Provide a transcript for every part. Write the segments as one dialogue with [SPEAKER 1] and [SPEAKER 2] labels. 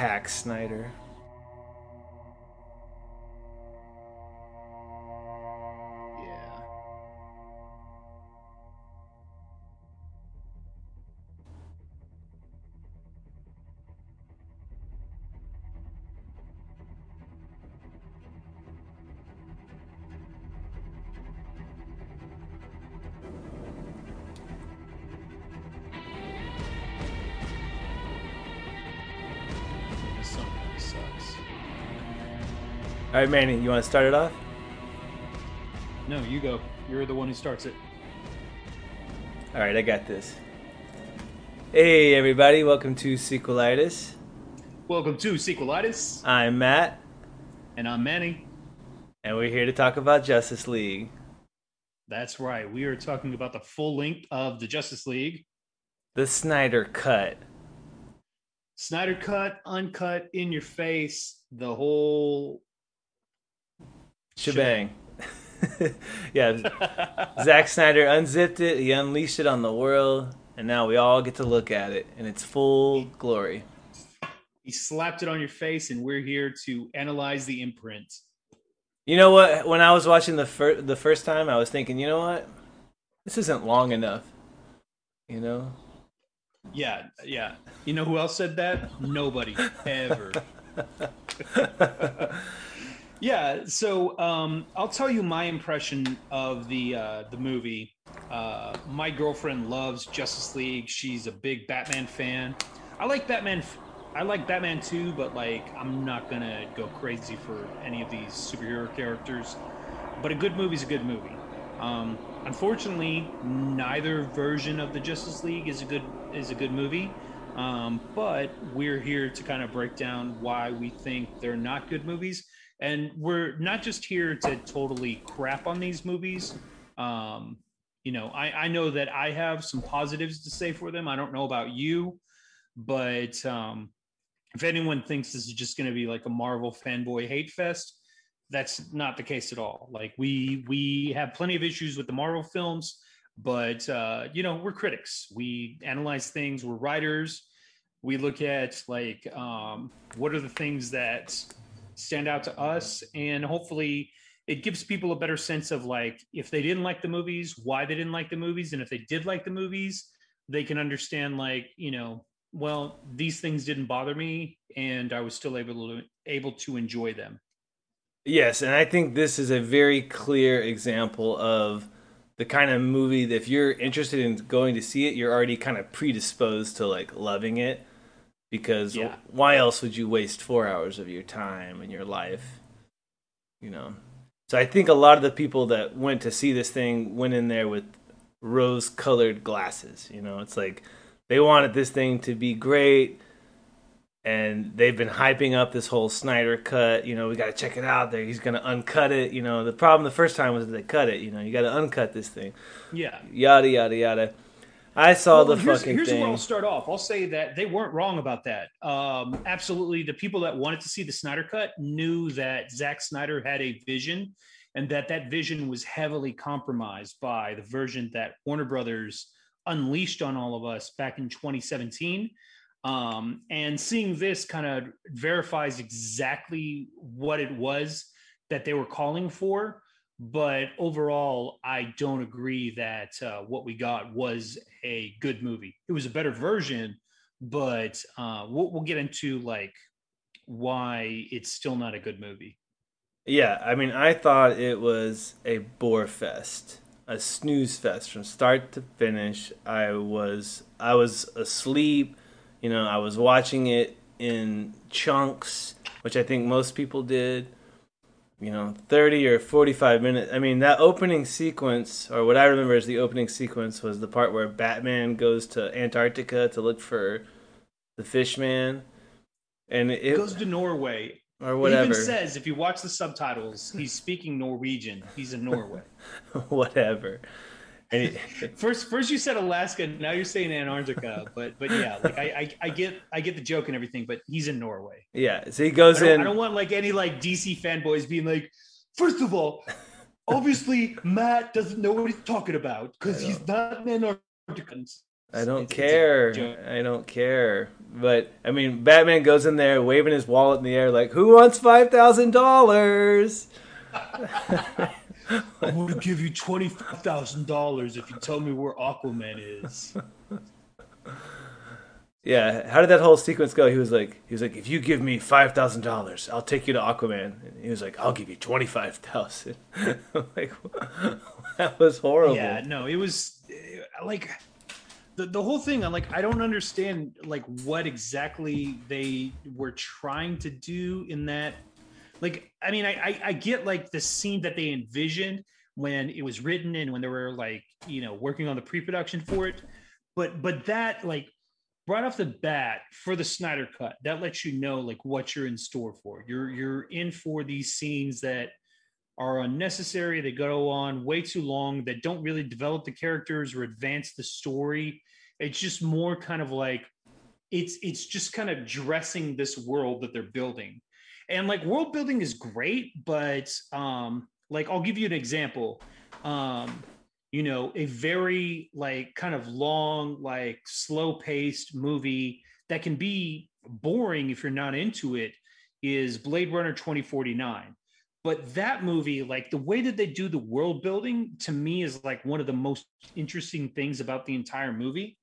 [SPEAKER 1] hack Snyder. All right, Manny, you want to start it off?
[SPEAKER 2] No, you go. You're the one who starts it.
[SPEAKER 1] All right, I got this. Hey, everybody, welcome to Sequelitis.
[SPEAKER 2] Welcome to Sequelitis,
[SPEAKER 1] I'm Matt,
[SPEAKER 2] and I'm Manny.
[SPEAKER 1] and we're here to talk about Justice League,
[SPEAKER 2] That's right. We are talking about the full length of the Justice League.
[SPEAKER 1] the Snyder Cut.
[SPEAKER 2] Snyder cut, uncut, in your face, the whole
[SPEAKER 1] Shebang. yeah, Zack Snyder unzipped it, he unleashed it on the world, and now we all get to look at it in its full glory.
[SPEAKER 2] he slapped it on your face, and we're here to analyze the imprint.
[SPEAKER 1] You know what? When I was watching the fir- the first time, I was thinking, you know what? This isn't long enough. You know?
[SPEAKER 2] Yeah, yeah. You know who else said that? Nobody ever. yeah. So um, I'll tell you my impression of the uh, the movie. Uh, my girlfriend loves Justice League. She's a big Batman fan. I like Batman. I like Batman too, but like I'm not gonna go crazy for any of these superhero characters. But a good movie's a good movie. Um, unfortunately, neither version of the Justice League is a good is a good movie. Um, but we're here to kind of break down why we think they're not good movies, and we're not just here to totally crap on these movies. Um, you know, I, I know that I have some positives to say for them. I don't know about you, but um, if anyone thinks this is just going to be like a Marvel fanboy hate fest, that's not the case at all. Like we we have plenty of issues with the Marvel films, but uh, you know we're critics. We analyze things. We're writers. We look at like um, what are the things that stand out to us, and hopefully it gives people a better sense of like if they didn't like the movies, why they didn't like the movies, and if they did like the movies, they can understand like you know well these things didn't bother me, and I was still able to able to enjoy them.
[SPEAKER 1] Yes, and I think this is a very clear example of the kind of movie that if you're interested in going to see it, you're already kind of predisposed to like loving it because
[SPEAKER 2] Yeah.
[SPEAKER 1] why else would you waste 4 hours of your time and your life? You know. So I think a lot of the people that went to see this thing went in there with rose-colored glasses, you know. It's like they wanted this thing to be great and they've been hyping up this whole Snyder cut. You know, we got to check it out. There, he's going to uncut it. You know, the problem the first time was that they cut it. You know, you got to uncut this thing.
[SPEAKER 2] Yeah.
[SPEAKER 1] Yada yada yada. I saw
[SPEAKER 2] Well,
[SPEAKER 1] the
[SPEAKER 2] here's,
[SPEAKER 1] fucking
[SPEAKER 2] here's
[SPEAKER 1] thing.
[SPEAKER 2] where I'll start off. I'll say that they weren't wrong about that. Um, absolutely, the people that wanted to see the Snyder Cut knew that Zack Snyder had a vision, and that that vision was heavily compromised by the version that Warner Brothers unleashed on all of us back in 2017. Um, and seeing this kind of verifies exactly what it was that they were calling for but overall i don't agree that uh, what we got was a good movie it was a better version but uh, we'll, we'll get into like why it's still not a good movie
[SPEAKER 1] Yeah, I mean, I thought it was a bore fest, a snooze fest from start to finish. I was I was asleep, you know, I was watching it in chunks, which I think most people did. You know, 30 or 45 minutes. I mean, that opening sequence or what I remember as the opening sequence was the part where Batman goes to Antarctica to look for the fish man. And it,
[SPEAKER 2] it goes to norway
[SPEAKER 1] or
[SPEAKER 2] it
[SPEAKER 1] whatever.
[SPEAKER 2] even says if you watch the subtitles he's speaking norwegian he's in norway
[SPEAKER 1] whatever. He-
[SPEAKER 2] first first you said alaska now you're saying antarctica but but yeah like I, I i get i get the joke and everything but he's in norway
[SPEAKER 1] yeah, so he goes
[SPEAKER 2] don't,
[SPEAKER 1] in.
[SPEAKER 2] I don't want like any like DC fanboys being like, first of all, obviously Matt doesn't know what he's talking about because he's not an Antarctica.
[SPEAKER 1] I don't it's, care. It's I don't care. But I mean, Batman goes in there waving his wallet in the air, like, "Who wants five thousand dollars?"
[SPEAKER 2] I'm going to give you twenty five thousand dollars if you tell me where Aquaman is.
[SPEAKER 1] Yeah, how did that whole sequence go? He was like, he was like, if you give me five thousand dollars, I'll take you to Aquaman. And he was like, I'll give you twenty five thousand. like, that was horrible.
[SPEAKER 2] Yeah, no, it was eh, like the the whole thing. I'm like, I don't understand like what exactly they were trying to do in that. Like, I mean, I, I, I get like the scene that they envisioned when it was written and when they were like, you know, working on the pre production for it, but but that like right off the bat for the Snyder cut, that lets you know like what you're in store for. You're you're in for these scenes that are unnecessary, they go on way too long, that don't really develop the characters or advance the story. It's just more kind of like it's it's just kind of dressing this world that they're building. And like world building is great, but um like I'll give you an example. Um you know, a very like kind of long, like slow paced movie that can be boring if you're not into it is Blade Runner 2049. But that movie, like the way that they do the world building to me is like one of the most interesting things about the entire movie.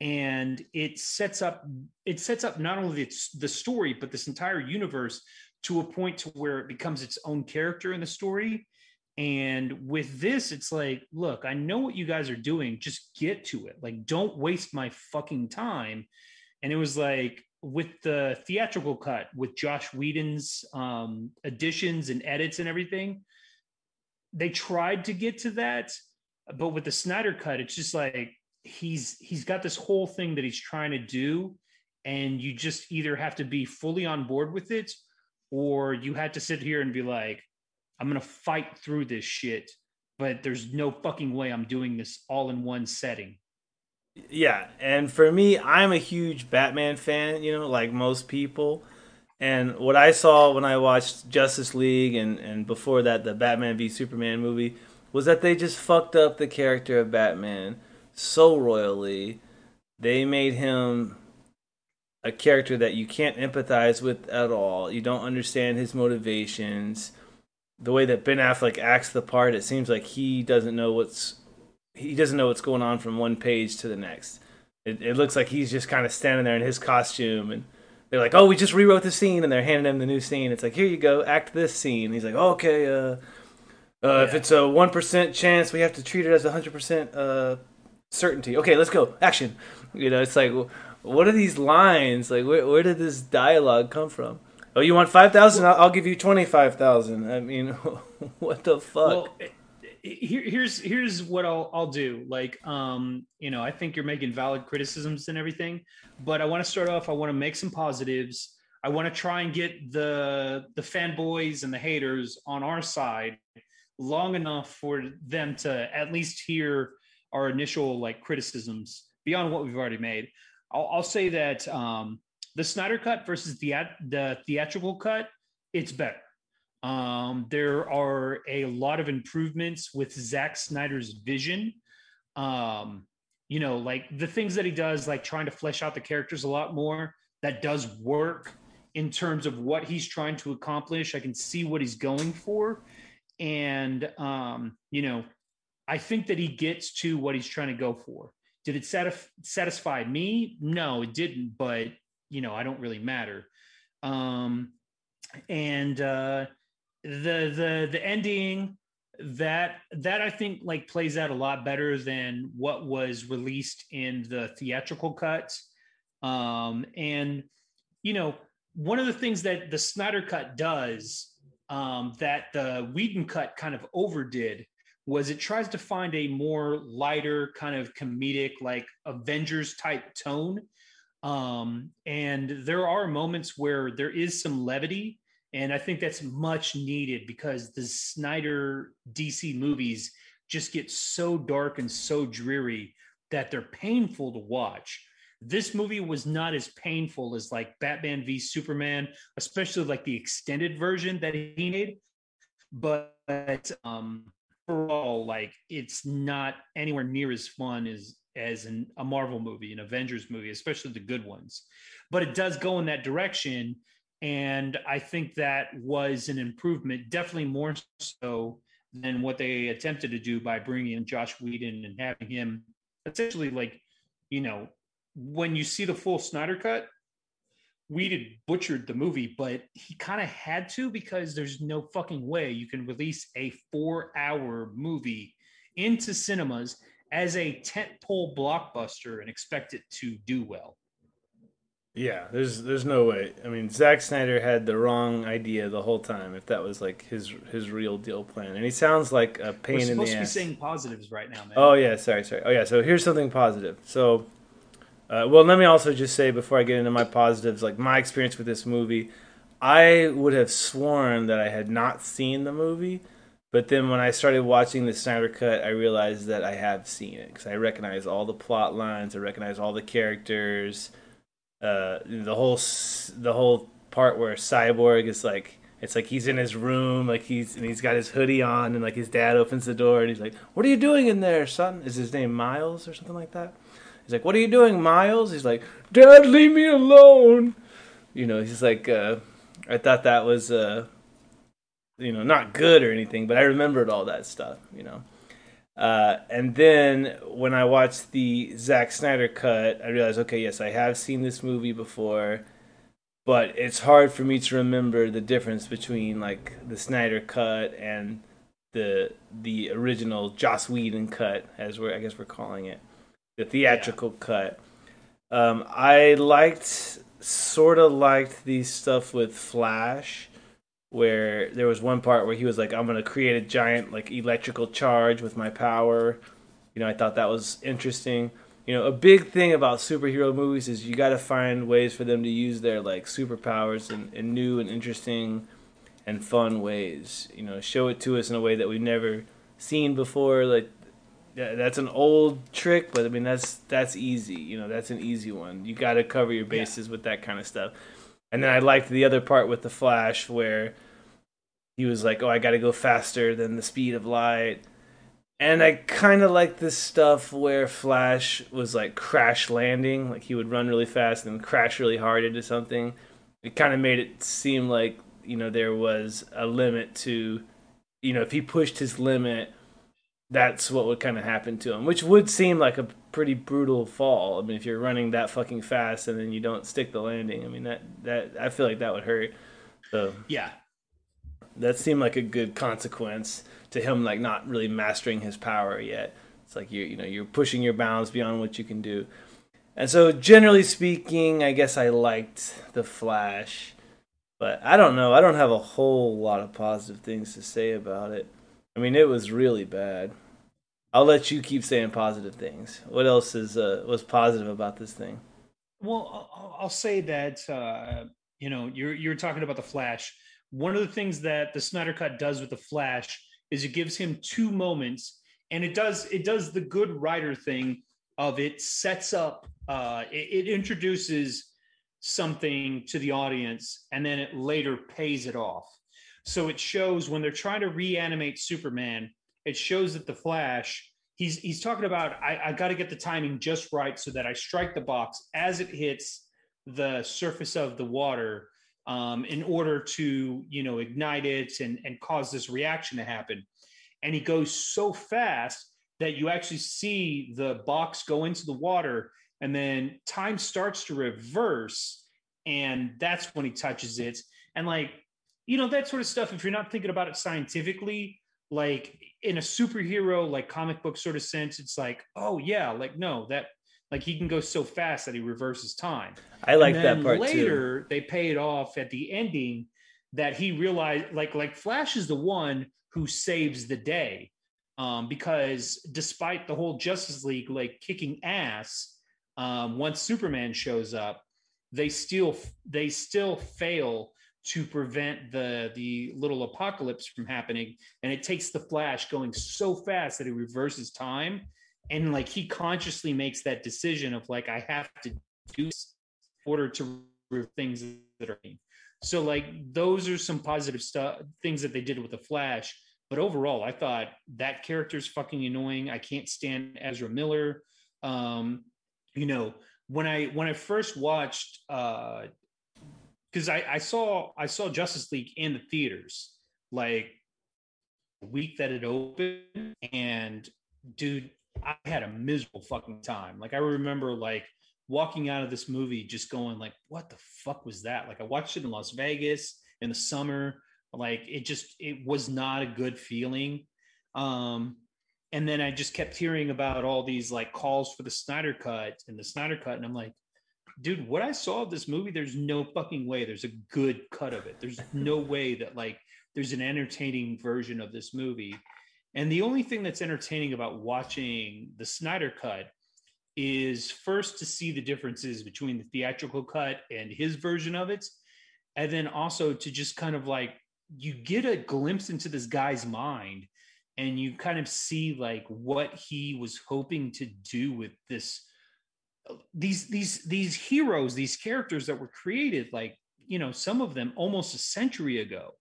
[SPEAKER 2] And it sets up it sets up not only the, the story, but this entire universe to a point to where it becomes its own character in the story and with this, it's like, look, I know what you guys are doing. Just get to it. Like, don't waste my fucking time. And it was like with the theatrical cut, with Josh Whedon's um, additions and edits and everything, they tried to get to that. But with the Snyder cut, it's just like he's he's got this whole thing that he's trying to do, and you just either have to be fully on board with it, or you had to sit here and be like, I'm gonna fight through this shit, but there's no fucking way I'm doing this all in one setting.
[SPEAKER 1] Yeah, and for me, I'm a huge Batman fan, you know, like most people. And what I saw when I watched Justice League and, and before that the Batman v Superman movie was that they just fucked up the character of Batman so royally. They made him a character that you can't empathize with at all. You don't understand his motivations the way that Ben Affleck acts the part, it seems like he doesn't know what's he doesn't know what's going on from one page to the next. It, it looks like he's just kind of standing there in his costume, and they're like, "Oh, we just rewrote the scene," and they're handing him the new scene. It's like, "Here you go, act this scene." And he's like, oh, "Okay, uh, uh, yeah. if it's a one percent chance, we have to treat it as a hundred percent uh certainty. Okay, let's go, action." You know, it's like, what are these lines? Like, where where did this dialogue come from? Oh, you want five thousand? I'll give you twenty five thousand. I mean, what the fuck? Well,
[SPEAKER 2] here, here's here's what I'll I'll do. Like, um, you know, I think you're making valid criticisms and everything, but I want to start off. I want to make some positives. I want to try and get the the fanboys and the haters on our side long enough for them to at least hear our initial like criticisms beyond what we've already made. I'll, I'll say that um, the Snyder cut versus the the theatrical cut, it's better. Um, there are a lot of improvements with Zack Snyder's vision. Um, you know, like the things that he does, like trying to flesh out the characters a lot more, that does work in terms of what he's trying to accomplish. I can see what he's going for. And, um, you know, I think that he gets to what he's trying to go for. Did it satisf- satisfy me? No, it didn't. But you know, I don't really matter. Um, and uh, the the the ending that that I think like plays out a lot better than what was released in the theatrical cut. Um, and you know, one of the things that the Snyder cut does um, that the Whedon cut kind of overdid was it tries to find a more lighter kind of comedic like Avengers type tone um, and there are moments where there is some levity, and I think that's much needed because the Snyder DC movies just get so dark and so dreary that they're painful to watch. This movie was not as painful as like Batman v Superman, especially like the extended version that he made. But um, overall, like it's not anywhere near as fun as as an, a Marvel movie, an Avengers movie, especially the good ones. But it does go in that direction. And I think that was an improvement, definitely more so than what they attempted to do by bringing in Josh Whedon and having him essentially like, you know, when you see the full Snyder cut, Whedon butchered the movie, but he kind of had to because there's no fucking way you can release a four hour movie into cinemas as a tentpole blockbuster and expect it to do well.
[SPEAKER 1] Yeah, there's there's no way. I mean, Zack Snyder had the wrong idea the whole time. If that was like his his real deal plan, and he sounds like a pain
[SPEAKER 2] We're
[SPEAKER 1] in the ass.
[SPEAKER 2] supposed to be saying positives right now, man.
[SPEAKER 1] Oh yeah, sorry, sorry. Oh yeah, so here's something positive. So, uh, well, let me also just say before I get into my positives, like my experience with this movie, I would have sworn that I had not seen the movie, but then when I started watching the Snyder Cut, I realized that I have seen it because I recognize all the plot lines, I recognize all the characters, uh, the whole the whole part where Cyborg is like. It's like he's in his room, like he's and he's got his hoodie on, and like his dad opens the door, and he's like, "What are you doing in there, son?" Is his name Miles or something like that? He's like, "What are you doing, Miles?" He's like, "Dad, leave me alone." You know, he's like, uh, I thought that was, uh, you know, not good or anything, but I remembered all that stuff, you know. Uh, and then when I watched the Zack Snyder cut, I realized, okay, yes, I have seen this movie before, but it's hard for me to remember the difference between like the Snyder cut and the the original Joss Whedon cut, as we're I guess we're calling it, the theatrical cut. Um, I liked, sort of liked the stuff with Flash, where there was one part where he was like, "I'm gonna create a giant like electrical charge with my power." You know, I thought that was interesting. You know, a big thing about superhero movies is you got to find ways for them to use their like superpowers in, in new and interesting and fun ways. You know, show it to us in a way that we've never seen before. Like yeah, that's an old trick, but I mean that's that's easy. You know, that's an easy one. You got to cover your bases with that kind of stuff. And then I liked the other part with the Flash where he was like, "Oh, I got to go faster than the speed of light." And I kind of like this stuff where Flash was like crash landing, like he would run really fast and crash really hard into something. It kind of made it seem like, you know, there was a limit to, you know, if he pushed his limit, that's what would kind of happen to him, which would seem like a pretty brutal fall. I mean, if you're running that fucking fast and then you don't stick the landing, I mean that that I feel like that would hurt. So
[SPEAKER 2] Yeah.
[SPEAKER 1] that seemed like a good consequence to him, like not really mastering his power yet. It's like you're you know you're pushing your bounds beyond what you can do. And so, generally speaking, I guess I liked the Flash, but I don't know. I don't have a whole lot of positive things to say about it. I mean, it was really bad. I'll let you keep saying positive things. What else is uh, was positive about this thing?
[SPEAKER 2] Well, I'll, say that uh, you know you're you're talking about the Flash. One of the things that the Snyder Cut does with the Flash is it gives him two moments, and it does it does the good writer thing of it sets up uh, it, it introduces something to the audience, and then it later pays it off. So it shows when they're trying to reanimate Superman, it shows that the Flash he's he's talking about I, I got to get the timing just right so that I strike the box as it hits the surface of the water um, in order to you know ignite it and and cause this reaction to happen. And he goes so fast that you actually see the box go into the water, and then time starts to reverse, and that's when he touches it. And like you know that sort of stuff. If you're not thinking about it scientifically, like in a superhero like comic book sort of sense it's like oh yeah like no that like he can go so fast that he reverses time
[SPEAKER 1] I like that part too.
[SPEAKER 2] later they pay it off at the ending that he realized like like flash is the one who saves the day um because despite the whole justice league like kicking ass um once superman shows up they still they still fail to prevent the the little apocalypse from happening. And it takes the flash going so fast that it reverses time. And like he consciously makes that decision of like i have to do this in order to remove things that are so like those are some positive stuff things that they did with the flash. But overall i thought that character's fucking annoying. I can't stand ezra miller. Um, you know, when I when I first watched, because I, I saw I saw Justice League in the theaters like the week that it opened, and dude, I had a miserable fucking time. Like I remember like walking out of this movie just going like, what the fuck was that? Like I watched it in Las Vegas in the summer. Like it just it was not a good feeling. Um, and then I just kept hearing about all these like calls for the Snyder cut and the Snyder cut, and I'm like, dude, what I saw of this movie, there's no fucking way there's a good cut of it. There's no way that like there's an entertaining version of this movie. And the only thing that's entertaining about watching the Snyder cut is first to see the differences between the theatrical cut and his version of it. And then also to just kind of like, you get a glimpse into this guy's mind and you kind of see like what he was hoping to do with this these these these heroes these characters that were created like you know some of them almost a century ago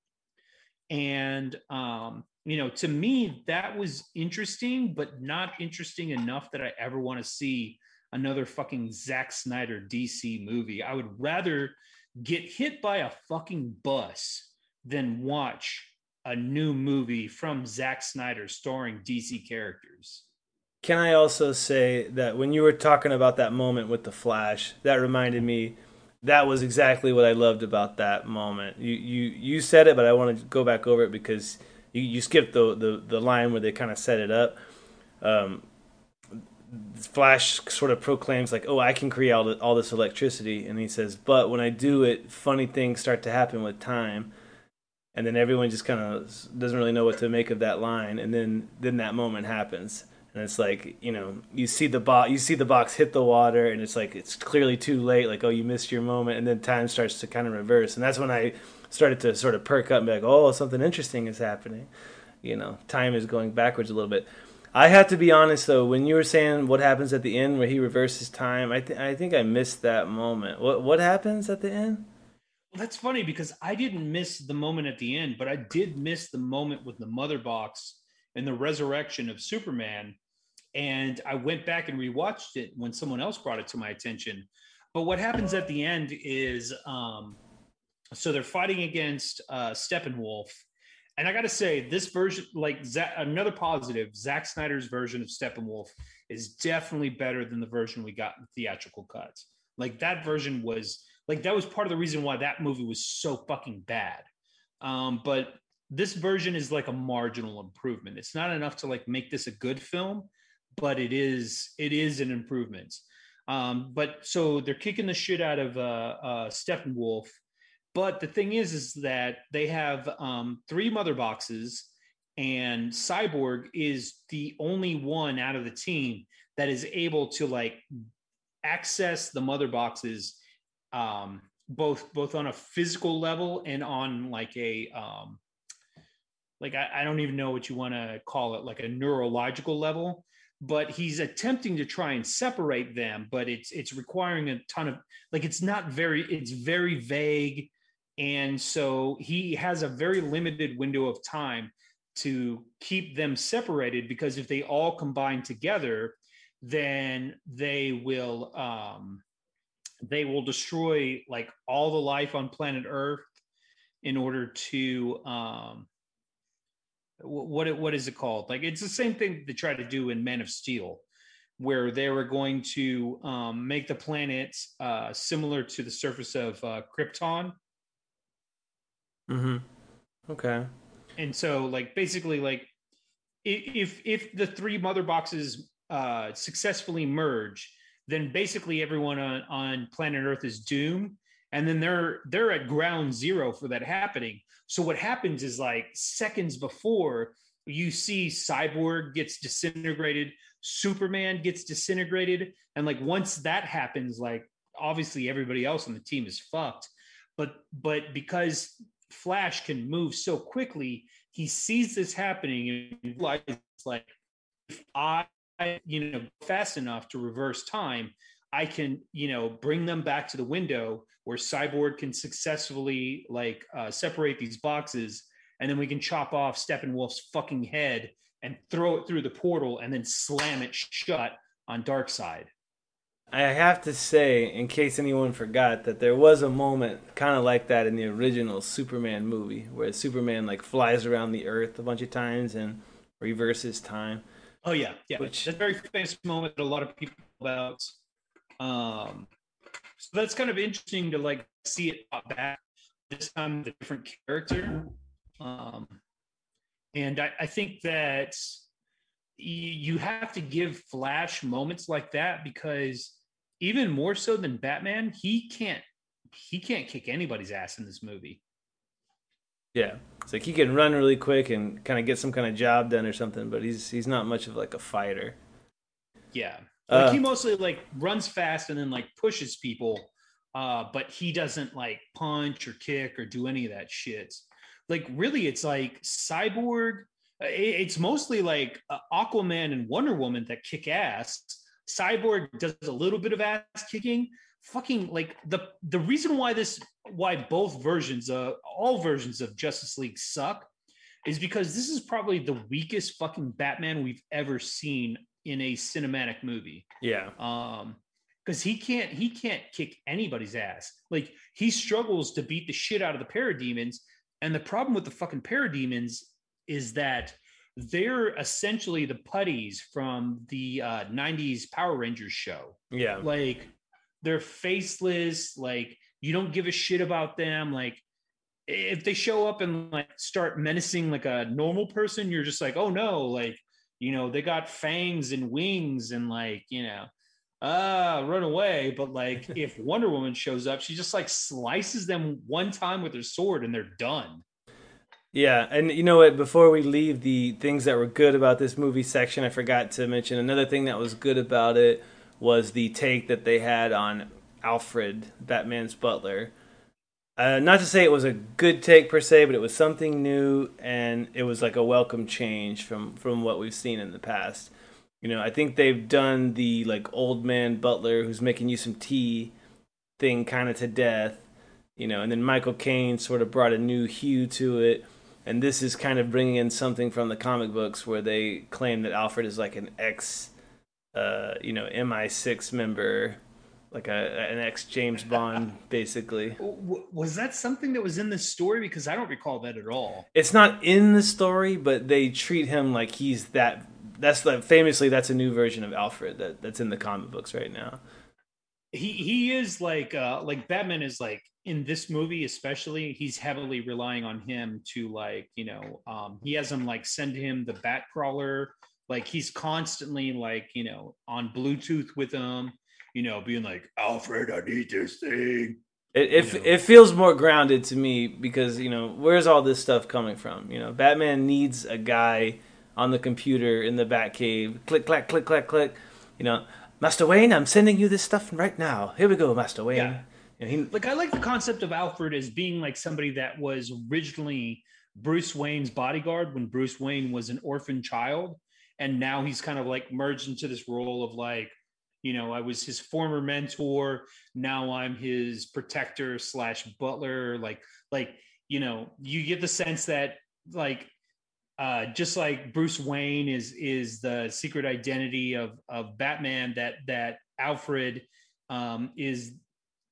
[SPEAKER 2] and um you know to me that was interesting but not interesting enough that i ever want to see another fucking Zack Snyder DC movie i would rather get hit by a fucking bus than watch a new movie from Zack Snyder starring DC characters.
[SPEAKER 1] Can I also say that when you were talking about that moment with the Flash, that reminded me that was exactly what I loved about that moment. You you you said it, but I want to go back over it because you, you skipped the, the the line where they kind of set it up. Um, Flash sort of proclaims like, "Oh, I can create all, the, all this electricity," and he says, "But when I do it, funny things start to happen with time." and then everyone just kind of doesn't really know what to make of that line and then then that moment happens and it's like you know you see the box you see the box hit the water and it's like it's clearly too late like oh you missed your moment. And then time starts to kind of reverse. And that's when i started to sort of perk up and be like oh something interesting is happening. You know time is going backwards a little bit. I have to be honest though. When you were saying what happens at the end where he reverses time i, th- I think i missed that moment. What what happens at the end?
[SPEAKER 2] Well, that's funny because I didn't miss the moment at the end, but I did miss the moment with the mother box and the resurrection of Superman. And I went back and rewatched it when someone else brought it to my attention. But what happens at the end is um, so they're fighting against uh, Steppenwolf. And I got to say, this version, like another positive, Zack Snyder's version of Steppenwolf is definitely better than the version we got in the theatrical cuts. Like that version was like that was part of the reason why that movie was so fucking bad. Um, but this version is like a marginal improvement. It's not enough to like make this a good film, but it is it is an improvement. Um, but so they're kicking the shit out of uh, uh, Steppenwolf. But the thing is, is that they have um, three mother boxes, and Cyborg is the only one out of the team that is able to like access the mother boxes um, both both on a physical level and on like a um, like I, I don't even know what you want to call it, like a neurological level. But he's attempting to try and separate them, but it's it's requiring a ton of like it's not very it's very vague, and so he has a very limited window of time to keep them separated because if they all combine together, then they will um, they will destroy like all the life on planet Earth in order to um what what is it called? Like it's the same thing they tried to do in Men of Steel, where they were going to um, make the planet uh, similar to the surface of uh, Krypton.
[SPEAKER 1] Hmm. Okay.
[SPEAKER 2] And so, like, basically, like, if if the three mother boxes uh, successfully merge, then basically everyone on, on planet Earth is doomed. And then they're they're at ground zero for that happening. So what happens is like seconds before you see Cyborg gets disintegrated, Superman gets disintegrated, and like once that happens, like obviously everybody else on the team is fucked. But but because Flash can move so quickly, he sees this happening and realizes like if I you know fast enough to reverse time i can you know bring them back to the window where cyborg can successfully like uh, separate these boxes and then we can chop off steppenwolf's fucking head and throw it through the portal and then slam it shut on Darkseid.
[SPEAKER 1] I have to say, in case anyone forgot, that there was a moment kind of like that in the original Superman movie, where Superman like flies around the Earth a bunch of times and reverses time.
[SPEAKER 2] Oh yeah, yeah. Which that's a very famous moment that a lot of people about. Um, so that's kind of interesting to like see it back this time with a different character. Um, and I, I think that you have to give Flash moments like that because even more so than Batman, he can't he can't kick anybody's ass in this movie.
[SPEAKER 1] Yeah, it's like he can run really quick and kind of get some kind of job done or something, but he's he's not much of like a fighter.
[SPEAKER 2] Yeah, like uh, he mostly like runs fast and then like pushes people, uh, but he doesn't like punch or kick or do any of that shit. Like really, it's like Cyborg uh, it's mostly like uh, Aquaman and Wonder Woman that kick ass. Cyborg does a little bit of ass kicking. Fucking like the the reason why this why both versions uh all versions of Justice League suck is because this is probably the weakest fucking Batman we've ever seen in a cinematic movie.
[SPEAKER 1] Yeah.
[SPEAKER 2] Um because he can't he can't kick anybody's ass. Like he struggles to beat the shit out of the parademons. And the problem with the fucking parademons is that they're essentially the putties from the uh, 90s Power Rangers show.
[SPEAKER 1] Yeah.
[SPEAKER 2] Like they're faceless, like you don't give a shit about them. Like if they show up and like start menacing like a normal person, you're just like, oh no, like, you know, they got fangs and wings and like, you know, ah, run away. But like if Wonder Woman shows up, she just like slices them one time with her sword and they're done.
[SPEAKER 1] Yeah, and you know what? Before we leave the things that were good about this movie section, I forgot to mention another thing that was good about it was the take that they had on Alfred, Batman's butler. Uh, not to say it was a good take per se, but it was something new, and it was like a welcome change from from what we've seen in the past. You know, I think they've done the like old man butler who's making you some tea thing kind of to death. You know, and then Michael Caine sort of brought a new hue to it and this is kind of bringing in something from the comic books where they claim that Alfred is like an ex, uh, you know, MI6 member, like a an ex James Bond, basically.
[SPEAKER 2] Was that something that was in the story? Because I don't recall that at all.
[SPEAKER 1] It's not in the story, but they treat him like he's that. That's the famously that's a new version of Alfred that that's in the comic books right now.
[SPEAKER 2] He he is like uh like Batman is like in this movie especially he's heavily relying on him to like you know um he has him like send him the bat crawler like he's constantly like you know on bluetooth with him you know being like alfred i need this thing
[SPEAKER 1] it it, it feels more grounded to me because you know where's all this stuff coming from? You know batman needs a guy on the computer in the bat cave click clack click clack click. You know master wayne i'm sending you this stuff right now. Here we go master wayne. Yeah.
[SPEAKER 2] He, like I like the concept of Alfred as being like somebody that was originally Bruce Wayne's bodyguard when Bruce Wayne was an orphan child, and now he's kind of like merged into this role of like, you know, I was his former mentor, now I'm his protector slash butler. Like, like you know, you get the sense that like uh, just like Bruce Wayne is is the secret identity of of Batman, that that Alfred um, is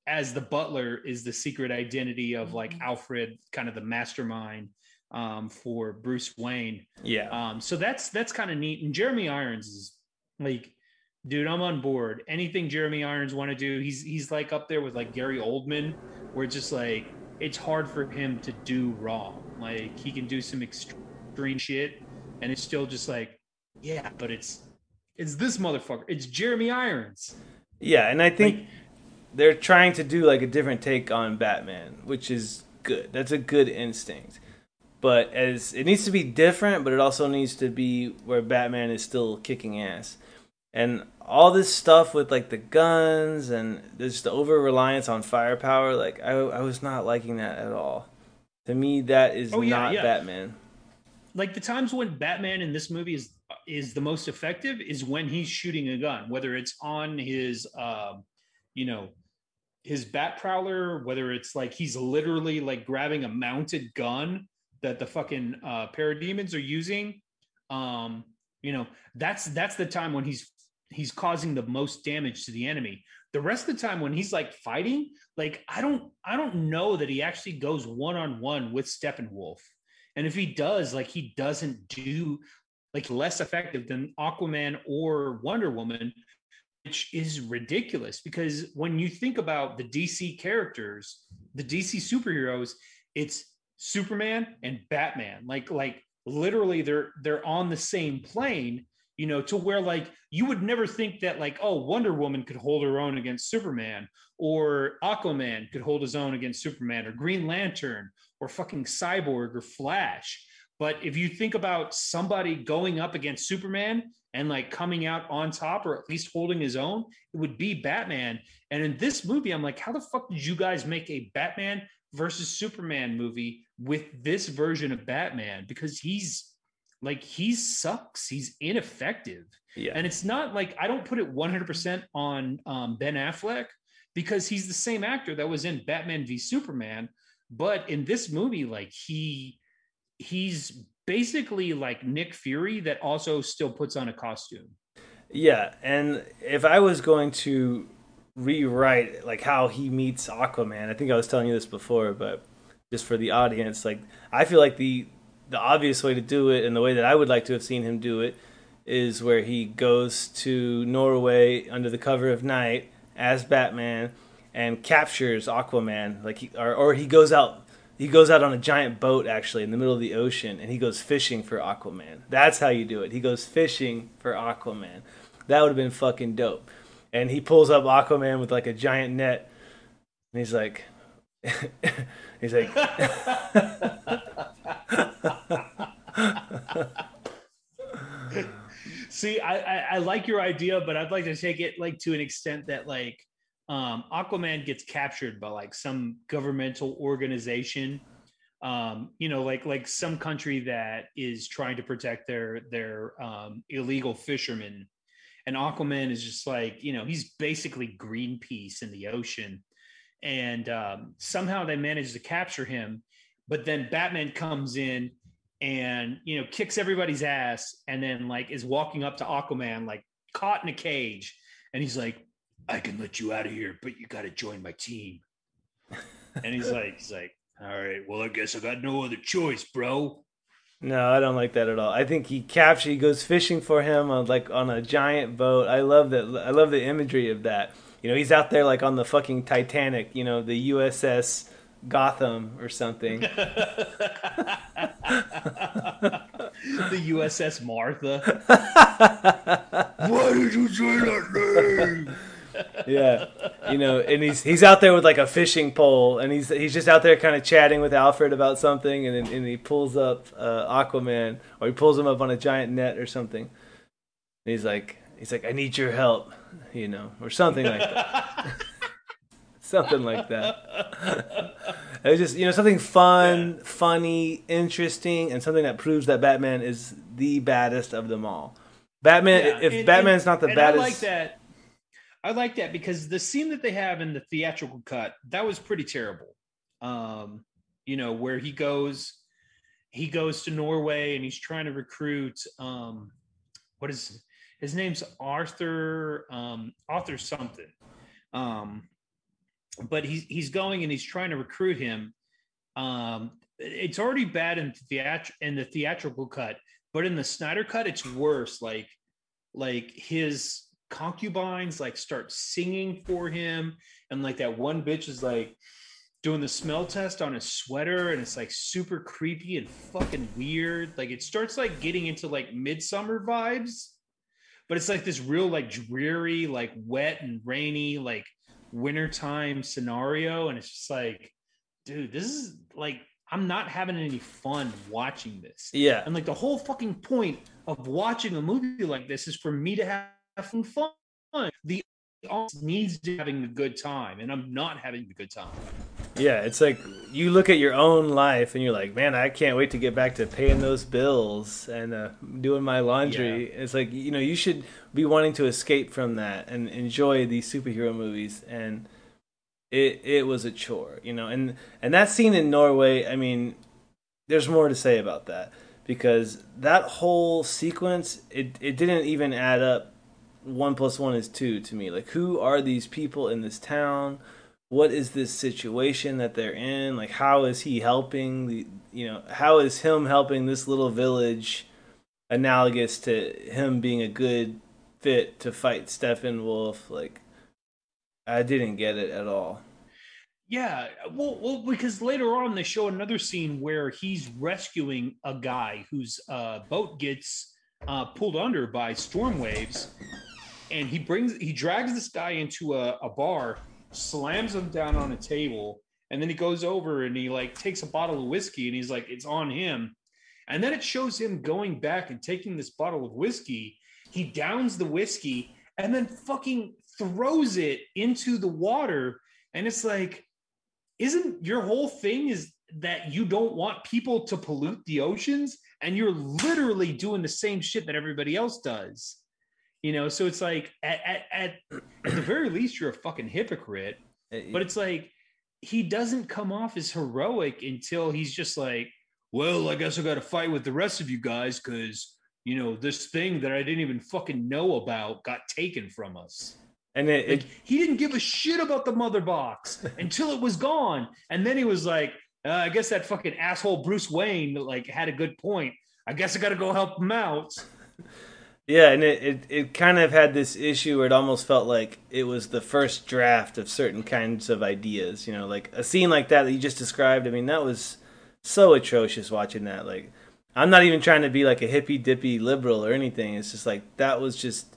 [SPEAKER 2] as the butler is the secret identity of like mm-hmm. Alfred, kind of the mastermind um, for Bruce Wayne.
[SPEAKER 1] Yeah.
[SPEAKER 2] Um, so that's that's kind of neat. And Jeremy Irons is like, dude, I'm on board. Anything Jeremy Irons want to do, he's he's like up there with like Gary Oldman, where it's just like it's hard for him to do wrong. Like he can do some extreme shit, and it's still just like, yeah, but it's it's this motherfucker. It's Jeremy Irons.
[SPEAKER 1] Yeah, and I think. Like, they're trying to do like a different take on Batman, which is good. That's a good instinct. But as it needs to be different, but it also needs to be where Batman is still kicking ass. And all this stuff with like the guns and just the over reliance on firepower, like I, I was not liking that at all. To me, that is oh, yeah, not yeah. Batman.
[SPEAKER 2] Like the times when Batman in this movie is is the most effective is when he's shooting a gun, whether it's on his, uh, you know, his bat prowler, whether it's like he's literally like grabbing a mounted gun that the fucking uh, parademons are using, um, you know, that's that's the time when he's he's causing the most damage to the enemy. The rest of the time when he's like fighting, like I don't I don't know that he actually goes one on one with Steppenwolf. And if he does, like he doesn't do like less effective than Aquaman or Wonder Woman, which is ridiculous because when you think about the DC characters, the DC superheroes, it's Superman and Batman. Like like literally they're they're on the same plane you know, to where like you would never think that like, oh, Wonder Woman could hold her own against Superman, or Aquaman could hold his own against Superman, or Green Lantern, or fucking Cyborg or Flash. But if you think about somebody going up against Superman and like coming out on top or at least holding his own, it would be Batman. And in this movie, I'm like, how the fuck did you guys make a Batman versus Superman movie with this version of Batman? Because he's like he sucks. He's ineffective. Yeah. And it's not like I don't put it 100% on um, Ben Affleck because he's the same actor that was in Batman v Superman, but in this movie like he he's basically like Nick Fury that also still puts on a costume.
[SPEAKER 1] Yeah, and if I was going to rewrite like how he meets Aquaman, I think I was telling you this before, but just for the audience, like I feel like the the obvious way to do it and the way that I would like to have seen him do it is where he goes to Norway under the cover of night as Batman and captures Aquaman like he, or or he goes out he goes out on a giant boat actually in the middle of the ocean and he goes fishing for Aquaman. That's how you do it. He goes fishing for Aquaman. That would have been fucking dope. And he pulls up Aquaman with like a giant net and he's like he's like
[SPEAKER 2] See, I, I, I like your idea, but I'd like to take it like to an extent that like um, Aquaman gets captured by like some governmental organization, um, you know, like like some country that is trying to protect their their um, illegal fishermen, and Aquaman is just like you know he's basically Greenpeace in the ocean, and um, somehow they manage to capture him, but then Batman comes in and you know kicks everybody's ass and then like is walking up to aquaman like caught in a cage. And he's like i can let you out of here but you got to join my team. And he's like he's like all right well i guess i got no other choice bro.
[SPEAKER 1] No i don't like that at all. I think he captures he goes fishing for him on like on a giant boat. I love that i love the imagery of that you know he's out there like on the fucking titanic you know the uss Gotham or something. the
[SPEAKER 2] USS Martha.
[SPEAKER 1] Why did you say that name? yeah, you know, and he's he's out there with like a fishing pole, and he's he's just out there kind of chatting with Alfred about something, and then and he pulls up uh, Aquaman, or he pulls him up on a giant net or something. And he's like, he's like, I need your help, you know, or something like that something like that. it was just you know something fun, yeah. funny, interesting, and something that proves that Batman is the baddest of them all. Batman, yeah, if and, Batman's and, not the baddest,
[SPEAKER 2] I like that. I like that because the scene that they have in the theatrical cut that was pretty terrible. Um, you know where he goes, he goes to Norway and he's trying to recruit. Um, what is his name's Arthur? Um, Arthur something. Um, but he's he's going and he's trying to recruit him. Um, it's already bad in theat- in the theatrical cut, but in the Snyder cut, it's worse. Like like his concubines like start singing for him, and like that one bitch is like doing the smell test on his sweater, and it's like super creepy and fucking weird. Like it starts like getting into like midsummer vibes, but it's like this real like dreary, like wet and rainy, like wintertime scenario and it's just like dude this is like i'm not having any fun watching this.
[SPEAKER 1] Yeah.
[SPEAKER 2] And like the whole fucking point of watching a movie like this is for me to have some fun. The audience needs to be having a good time and i'm not having a good time
[SPEAKER 1] yeah, it's like you look at your own life and you're like, man, I can't wait to get back to paying those bills and uh, doing my laundry. Yeah. It's like you know you should be wanting to escape from that and enjoy these superhero movies. And it it was a chore, you know. And and that scene in Norway, I mean, there's more to say about that because that whole sequence it it didn't even add up one plus one is two to me. Like, who are these people in this town? What is this situation that they're in? Like, how is he helping the? You know, how is him helping this little village? Analogous to him being a good fit to fight Steppenwolf. Like, I didn't get it at all.
[SPEAKER 2] Yeah, well, well, because later on they show another scene where he's rescuing a guy whose uh, boat gets uh, pulled under by storm waves, and he brings he drags this guy into a, a bar, slams him down on a table, and then he goes over and he like takes a bottle of whiskey and he's like, it's on him, and then it shows him going back and taking this bottle of whiskey. He downs the whiskey and then fucking throws it into the water, and it's like, isn't your whole thing is that you don't want people to pollute the oceans? And you're literally doing the same shit that everybody else does you know so it's like at, at, at, at the very least you're a fucking hypocrite but it's like he doesn't come off as heroic until he's just like well i guess i gotta fight with the rest of you guys because you know this thing that i didn't even fucking know about got taken from us.
[SPEAKER 1] And it,
[SPEAKER 2] like,
[SPEAKER 1] it,
[SPEAKER 2] he didn't give a shit about the mother box until it was gone. And then he was like uh, i guess that fucking asshole bruce wayne like had a good point. I guess i gotta go help him out
[SPEAKER 1] yeah, and it, it, it kind of had this issue where it almost felt like it was the first draft of certain kinds of ideas. You know, like a scene like that that you just described. I mean, that was so atrocious watching that. Like, I'm not even trying to be like a hippy dippy liberal or anything. It's just like that was just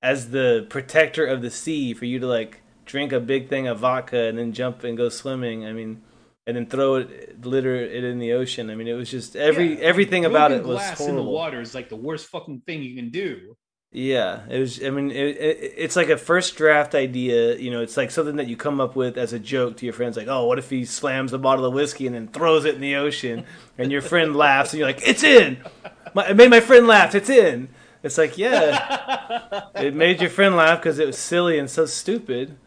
[SPEAKER 1] as the protector of the sea for you to like drink a big thing of vodka and then jump and go swimming. I mean, and then throw it, litter it in the ocean. I mean, it was just every
[SPEAKER 2] Yeah,
[SPEAKER 1] everything about it was
[SPEAKER 2] glass
[SPEAKER 1] horrible.
[SPEAKER 2] in the water is like the worst fucking thing you can do
[SPEAKER 1] Yeah, it was. I mean, it, it, it's like a first draft idea. You know, it's like something that you come up with as a joke to your friends. Like, oh, what if he slams a bottle of whiskey and then throws it in the ocean, and your friend laughs, and you're like, it's in. My, it made my friend laugh. It's in. It's like, yeah, it made your friend laugh because it was silly and so stupid.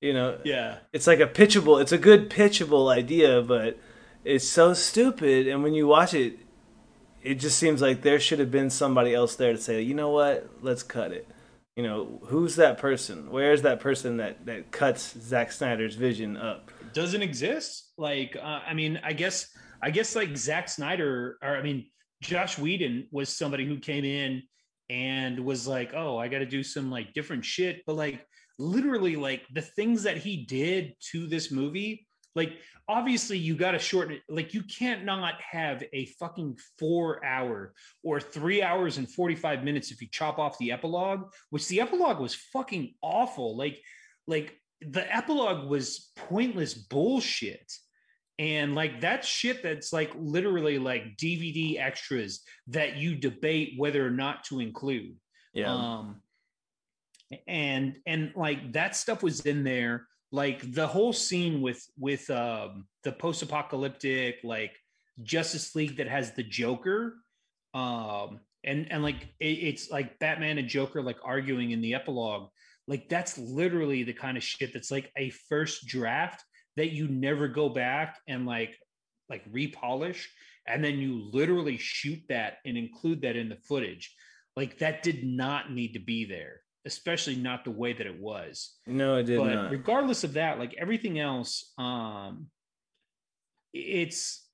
[SPEAKER 1] You know,
[SPEAKER 2] yeah
[SPEAKER 1] it's like a pitchable. It's a good pitchable idea, but it's so stupid. And when you watch it, it just seems like there should have been somebody else there to say, you know what, let's cut it. You know, who's that person? Where's that person that that cuts Zack Snyder's vision up?
[SPEAKER 2] doesn't exist like uh, i mean i guess i guess like Zack snyder or i mean josh whedon was somebody who came in and was like oh i gotta do some like different shit but like literally like the things that he did to this movie like obviously you got to shorten it like you can't not have a fucking four hour or three hours and 45 minutes if you chop off the epilogue which the epilogue was fucking awful like like the epilogue was pointless bullshit. And like that shit that's like literally like dvd extras that you debate whether or not to include.
[SPEAKER 1] Yeah,
[SPEAKER 2] um and and like that stuff was in there. Like the whole scene with with um the post-apocalyptic like justice league that has the joker um and and like it, it's like batman and joker like arguing in the epilogue. Like that's literally the kind of shit that's like a first draft that you never go back and like like repolish and then you literally shoot that and include that in the footage. Like that did not need to be there especially not the way that it was.
[SPEAKER 1] No, it did
[SPEAKER 2] but
[SPEAKER 1] not.
[SPEAKER 2] regardless of that like everything else um it's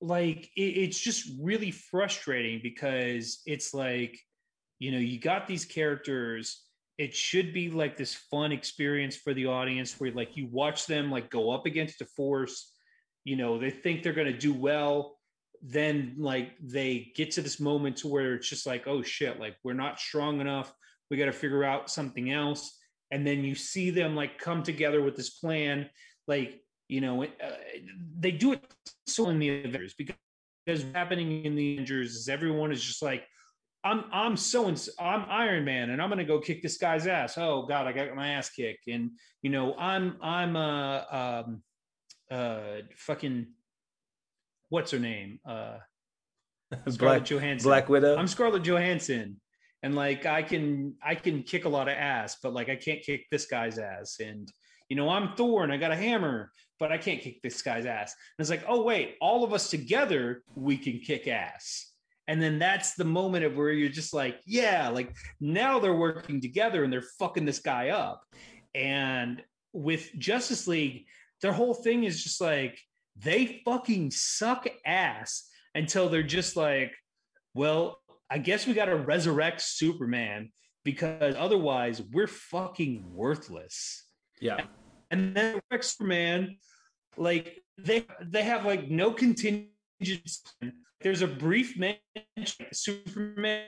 [SPEAKER 2] like it, it's just really frustrating because it's like you know you got these characters. It should be like this fun experience for the audience where like you watch them like go up against a force. You know they think they're going to do well. Then like they get to this moment to where it's just like oh shit like we're not strong enough we got to figure out something else. And then you see them like come together with this plan like you know uh, they do it so in the avengers because because what's happening in the avengers is everyone is just like i'm i'm so and i'm iron man and i'm gonna go kick this guy's ass. Oh god i got my ass kicked. And you know i'm i'm uh um uh fucking what's her name? Uh Scarlett
[SPEAKER 1] Black
[SPEAKER 2] Johansson.
[SPEAKER 1] Black Widow.
[SPEAKER 2] I'm Scarlett Johansson, and like I can I can kick a lot of ass, but like I can't kick this guy's ass. And you know I'm Thor and I got a hammer, but I can't kick this guy's ass. And it's like, oh wait, all of us together we can kick ass. And then that's the moment of where you're just like, yeah, like now they're working together and they're fucking this guy up. And with Justice League, their whole thing is just like they fucking suck ass until they're just like, well, I guess we got to resurrect Superman because otherwise we're fucking worthless.
[SPEAKER 1] Yeah.
[SPEAKER 2] And then Superman, like they they have like no contingency. There's a brief mention Superman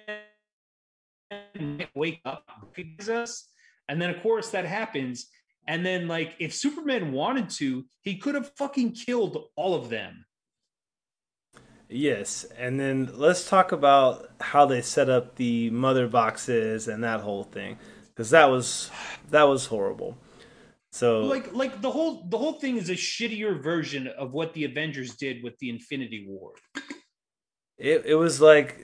[SPEAKER 2] wake up us, and then of course that happens. And then like if Superman wanted to, he could have fucking killed all of them.
[SPEAKER 1] Yes, and then let's talk about how they set up the mother boxes and that whole thing, because that was that was horrible. So
[SPEAKER 2] like like the whole the whole thing is a shittier version of what the Avengers did with the Infinity War.
[SPEAKER 1] It it was like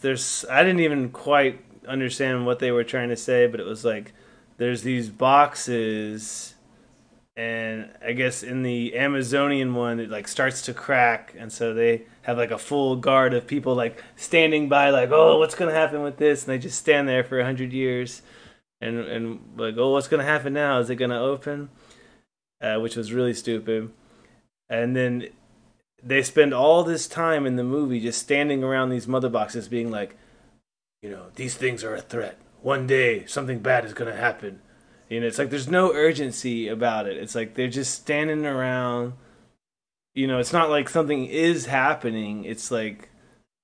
[SPEAKER 1] there's I didn't even quite understand what they were trying to say, but it was like there's these boxes and I guess in the Amazonian one it like starts to crack. And so they have like a full guard of people like standing by like oh what's gonna happen with this? And they just stand there for a hundred years. And and like oh what's gonna happen now? Is it gonna open? Uh, which was really stupid. And then they spend all this time in the movie just standing around these mother boxes being like you know these things are a threat. One day something bad is gonna happen you know, it's like there's no urgency about it. It's like they're just standing around. You know, it's not like something is happening. It's like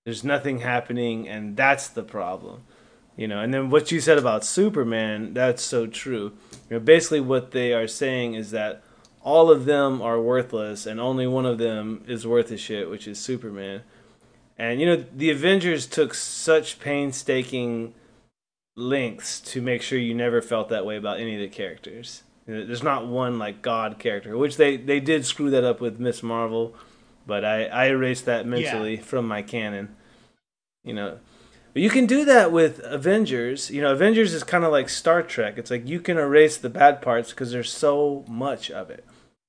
[SPEAKER 1] there's nothing happening, and that's the problem. You know, and then what you said about Superman, that's so true. You know, basically what they are saying is that all of them are worthless, and only one of them is worth a shit, which is Superman. And you know, the Avengers took such painstaking lengths to make sure you never felt that way about any of the characters. There's not one like God character, which they they did screw that up with Miss Marvel, but I I erased that mentally yeah. from my canon. You know, but you can do that with Avengers. You know, Avengers is kind of like Star Trek. It's like you can erase the bad parts because there's so much of it.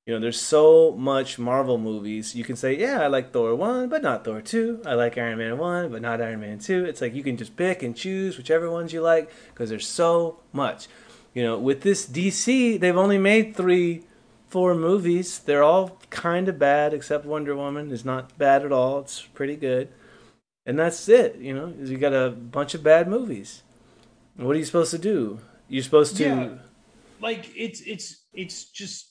[SPEAKER 1] You know, there's so much Marvel movies. You can say, yeah, I like Thor 1, but not Thor 2. I like Iron Man 1, but not Iron Man 2. It's like you can just pick and choose whichever ones you like because there's so much. You know, with this DC, they've only made three, four movies. They're all kind of bad, except Wonder Woman is not bad at all. It's pretty good. And that's it, you know, you got a bunch of bad movies. What are you supposed to do? You're supposed to. Yeah,
[SPEAKER 2] like, it's, it's, it's just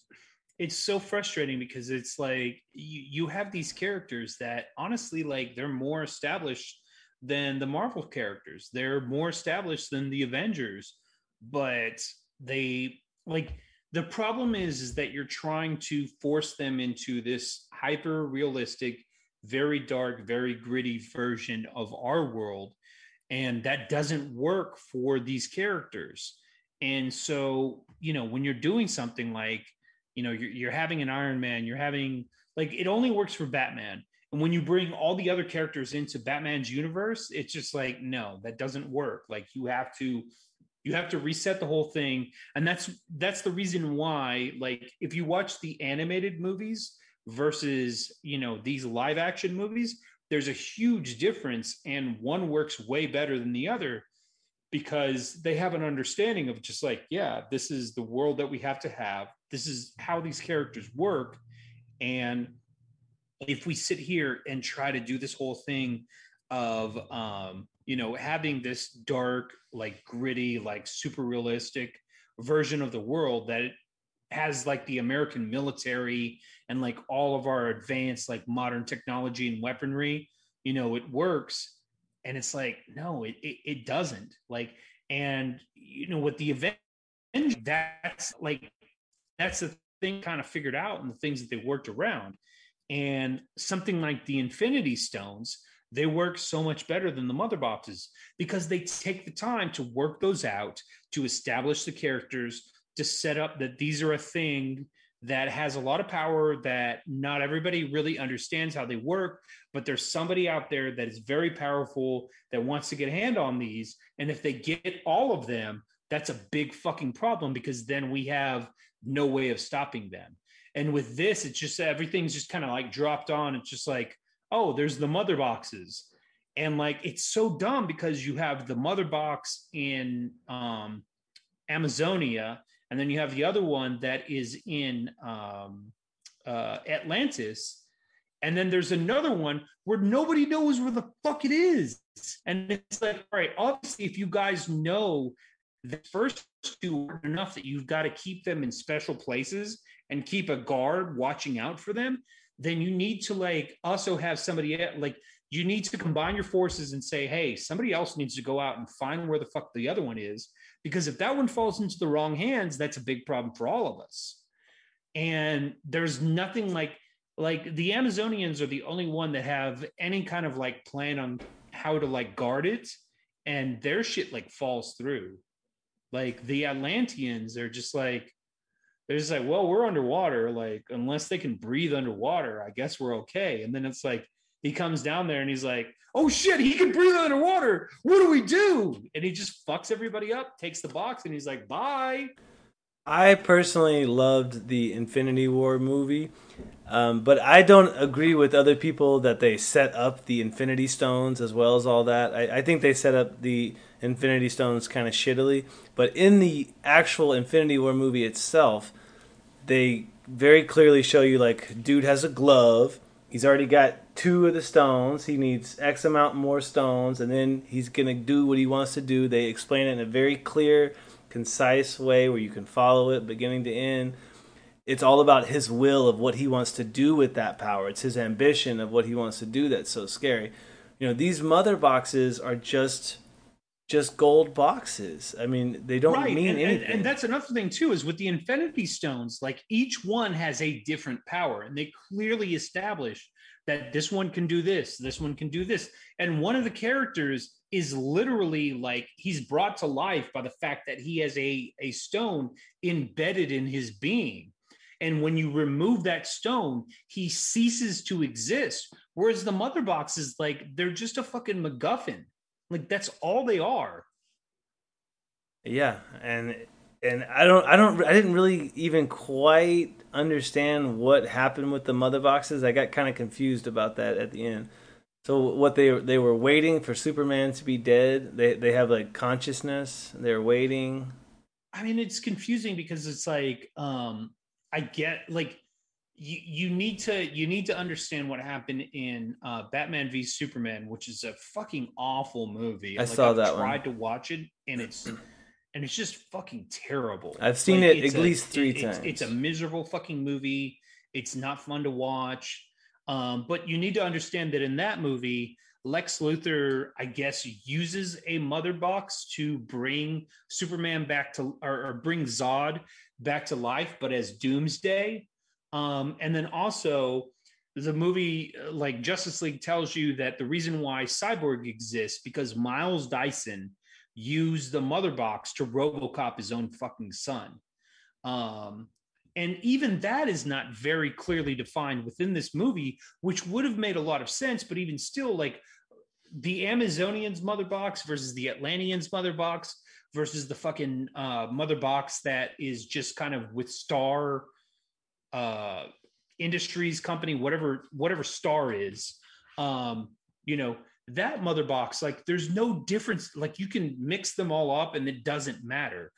[SPEAKER 2] it's so frustrating because it's like you, you have these characters that honestly like they're more established than the marvel characters. They're more established than the avengers but they like the problem is, is that you're trying to force them into this hyper realistic very dark very gritty version of our world and that doesn't work for these characters. And so you know when you're doing something like you know you're, you're having an iron man you're having like it only works for batman. And when you bring all the other characters into batman's universe it's just like no that doesn't work. Like you have to you have to reset the whole thing. And that's that's the reason why like if you watch the animated movies versus you know these live action movies there's a huge difference and one works way better than the other because they have an understanding of just like yeah this is the world that we have to have this is how these characters work. And if we sit here and try to do this whole thing of um you know having this dark like gritty like super realistic version of the world that has like the american military and like all of our advanced like modern technology and weaponry you know it works. And it's like no it, it, it doesn't. Like and you know with the event that's like that's the thing kind of figured out and the things that they worked around. And something like the infinity stones they work so much better than the mother boxes because they take the time to work those out to establish the characters to set up that these are a thing that has a lot of power that not everybody really understands how they work but there's somebody out there that is very powerful that wants to get a hand on these. And if they get all of them that's a big fucking problem because then we have no way of stopping them. And with this it's just everything's just kind of like dropped on. It's just like oh there's the mother boxes. And like it's so dumb because you have the mother box in um amazonia and then you have the other one that is in um uh atlantis. And then there's another one where nobody knows where the fuck it is. And it's like all right obviously if you guys know the first two are enough that you've got to keep them in special places and keep a guard watching out for them then you need to like also have somebody like you need to combine your forces and say, hey, somebody else needs to go out and find where the fuck the other one is. Because if that one falls into the wrong hands, that's a big problem for all of us. And there's nothing like like the Amazonians are the only one that have any kind of like plan on how to like guard it, and their shit like falls through. Like the Atlanteans are just like they're just like, well, we're underwater. Like, unless they can breathe underwater, I guess we're okay. And then it's like he comes down there and he's like, oh shit, he can breathe underwater. What do we do? And he just fucks everybody up, takes the box, and he's like, bye.
[SPEAKER 1] I personally loved the Infinity War movie, um, but I don't agree with other people that they set up the Infinity Stones as well as all that. I, I think they set up the Infinity Stones kind of shittily, but in the actual Infinity War movie itself, they very clearly show you like, dude has a glove he's already got two of the stones. He needs X amount more stones, and then he's gonna do what he wants to do. They explain it in a very clear, concise way where you can follow it beginning to end. It's all about his will of what he wants to do with that power. It's his ambition of what he wants to do that's so scary. You know, these mother boxes are just just gold boxes. I mean, they don't right. mean
[SPEAKER 2] and,
[SPEAKER 1] anything.
[SPEAKER 2] And, and, that's another thing too is with the Infinity Stones, like each one has a different power, and they clearly establish that this one can do this, this one can do this, and one of the characters is literally like he's brought to life by the fact that he has a a stone embedded in his being. And when you remove that stone, he ceases to exist. Whereas the mother box is like they're just a fucking MacGuffin like that's all they are.
[SPEAKER 1] Yeah, and and I don't I don't I didn't really even quite understand what happened with the mother boxes. I got kind of confused about that at the end. So what they they were waiting for Superman to be dead. They they have like consciousness. They're waiting.
[SPEAKER 2] I mean, it's confusing because it's like um I get like you, you need to you need to understand what happened in uh, Batman v Superman, which is a fucking awful movie.
[SPEAKER 1] I like, saw
[SPEAKER 2] I've
[SPEAKER 1] that.
[SPEAKER 2] Tried one. to watch it, and it's and it's just fucking terrible.
[SPEAKER 1] I've seen like, it at a, least three
[SPEAKER 2] it,
[SPEAKER 1] times.
[SPEAKER 2] It's, it's, a miserable fucking movie. It's not fun to watch. Um, but you need to understand that in that movie, Lex Luthor, I guess, uses a mother box to bring Superman back to or, or bring Zod back to life, but as Doomsday um, and then also, the movie uh, like Justice League tells you that the reason why Cyborg exists because Miles Dyson used the mother box to Robocop his own fucking son. Um, and even that is not very clearly defined within this movie, which would have made a lot of sense. But even still, like the Amazonians mother box versus the Atlanteans mother box versus the fucking uh, mother box that is just kind of with Star uh, industries company, whatever whatever star is, um, you know that mother box. Like there's no difference. Like you can mix them all up and it doesn't matter.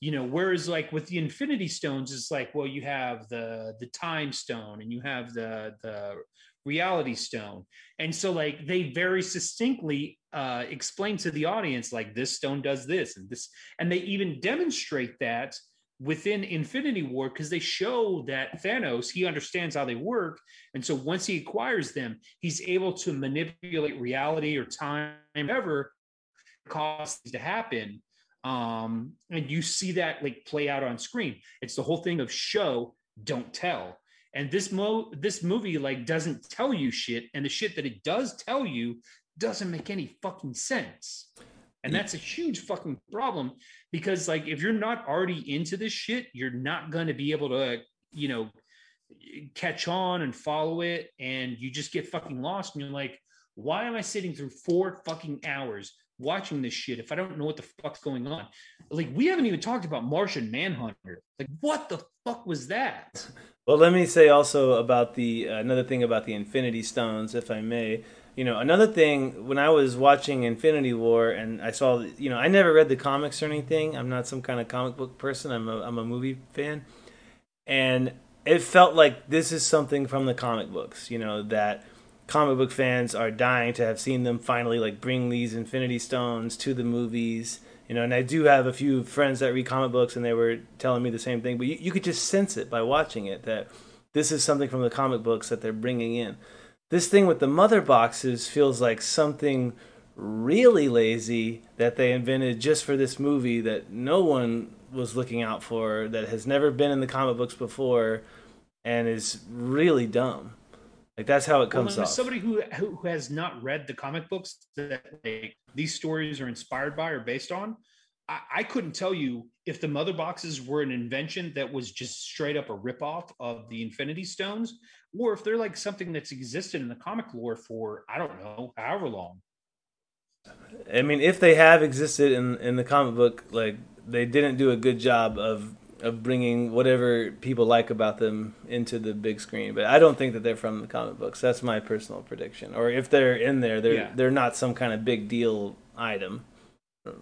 [SPEAKER 2] You know, whereas like with the Infinity Stones, it's like well, you have the the Time Stone and you have the the Reality Stone, and so like they very succinctly uh, explain to the audience like this stone does this and this, and they even demonstrate that within Infinity War because they show that Thanos he understands how they work, and so once he acquires them, he's able to manipulate reality or time, whatever cause to happen. Um, and you see that like play out on screen. It's the whole thing of show, don't tell. And this mo this movie like doesn't tell you shit, and the shit that it does tell you doesn't make any fucking sense. And that's a huge fucking problem because like if you're not already into this shit, you're not going to be able to, you know, catch on and follow it and you just get fucking lost and you're like, why am I sitting through four fucking hours watching this shit if I don't know what the fuck's going on? Like we haven't even talked about Martian Manhunter. Like what the fuck was that?
[SPEAKER 1] Well, let me say also about the uh, another thing about the Infinity Stones, if I may you know, another thing when I was watching Infinity War and I saw, you know, I never read the comics or anything. I'm not some kind of comic book person. I'm a, I'm a movie fan, and it felt like this is something from the comic books. You know that comic book fans are dying to have seen them finally like bring these Infinity Stones to the movies. You know, and I do have a few friends that read comic books, and they were telling me the same thing. But you, you could just sense it by watching it that this is something from the comic books that they're bringing in. This thing with the mother boxes feels like something really lazy that they invented just for this movie that no one was looking out for, that has never been in the comic books before, and is really dumb. Like that's how it comes well, off.
[SPEAKER 2] Somebody who who has not read the comic books that like, these stories are inspired by or based on, I, I, couldn't tell you if the mother boxes were an invention that was just straight up a ripoff of the Infinity Stones, or if they're like something that's existed in the comic lore for I don't know however long.
[SPEAKER 1] I mean, if they have existed in in the comic book, like they didn't do a good job of of bringing whatever people like about them into the big screen. But I don't think that they're from the comic books. That's my personal prediction. Or if they're in there, they're yeah. they're not some kind of big deal item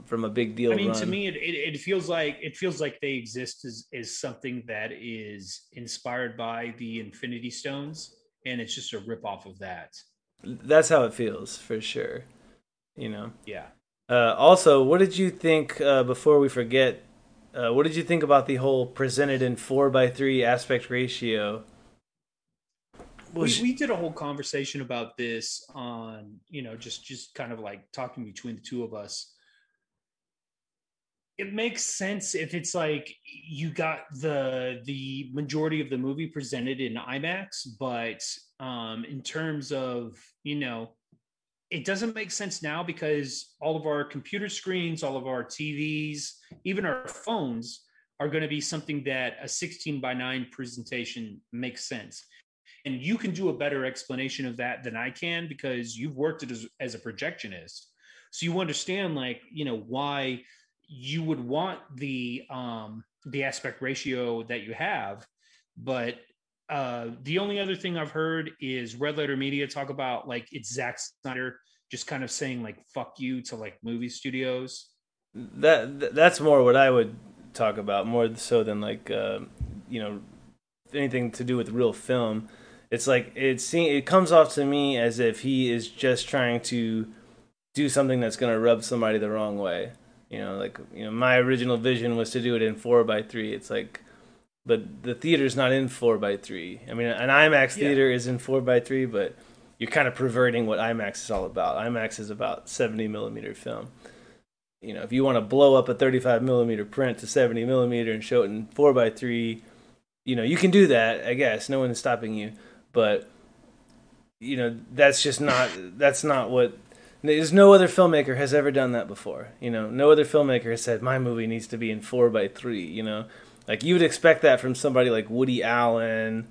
[SPEAKER 1] from a big deal. I
[SPEAKER 2] mean,
[SPEAKER 1] run.
[SPEAKER 2] to me, it, it, it, feels like it feels like they exist as as something that is inspired by the Infinity Stones, and it's just a rip off of that.
[SPEAKER 1] That's how it feels for sure. You know.
[SPEAKER 2] Yeah.
[SPEAKER 1] Uh, also, what did you think uh, before we forget? Uh, what did you think about the whole presented in four by three aspect ratio?
[SPEAKER 2] We, we did a whole conversation about this on you know just just kind of like talking between the two of us it makes sense if it's like you got the the majority of the movie presented in IMAX, but um, in terms of you know, it doesn't make sense now because all of our computer screens, all of our TVs, even our phones are going to be something that a 16 by 9 presentation makes sense. And you can do a better explanation of that than I can because you've worked as, as a projectionist. So you understand like, you know, why you would want the um, the aspect ratio that you have, but uh, the only other thing I've heard is Red Letter Media talk about like it's Zack Snyder just kind of saying like "fuck you" to like movie studios.
[SPEAKER 1] That that's more what I would talk about more so than like uh, you know anything to do with real film. It's like it seems it comes off to me as if he is just trying to do something that's going to rub somebody the wrong way. You know, like you know, my original vision was to do it in four by three. It's like, but the theater's not in four by three. I mean, an IMAX theater yeah. is in four by three, but you're kind of perverting what IMAX is all about. IMAX is about seventy millimeter film. You know, if you want to blow up a 35 millimeter print to 70 millimeter and show it in four by three, you know, you can do that. I guess no one's stopping you, but you know, that's just not that's not what there's no other filmmaker has ever done that before. You know, no other filmmaker has said my movie needs to be in four by three. You know, like you would expect that from somebody like Woody Allen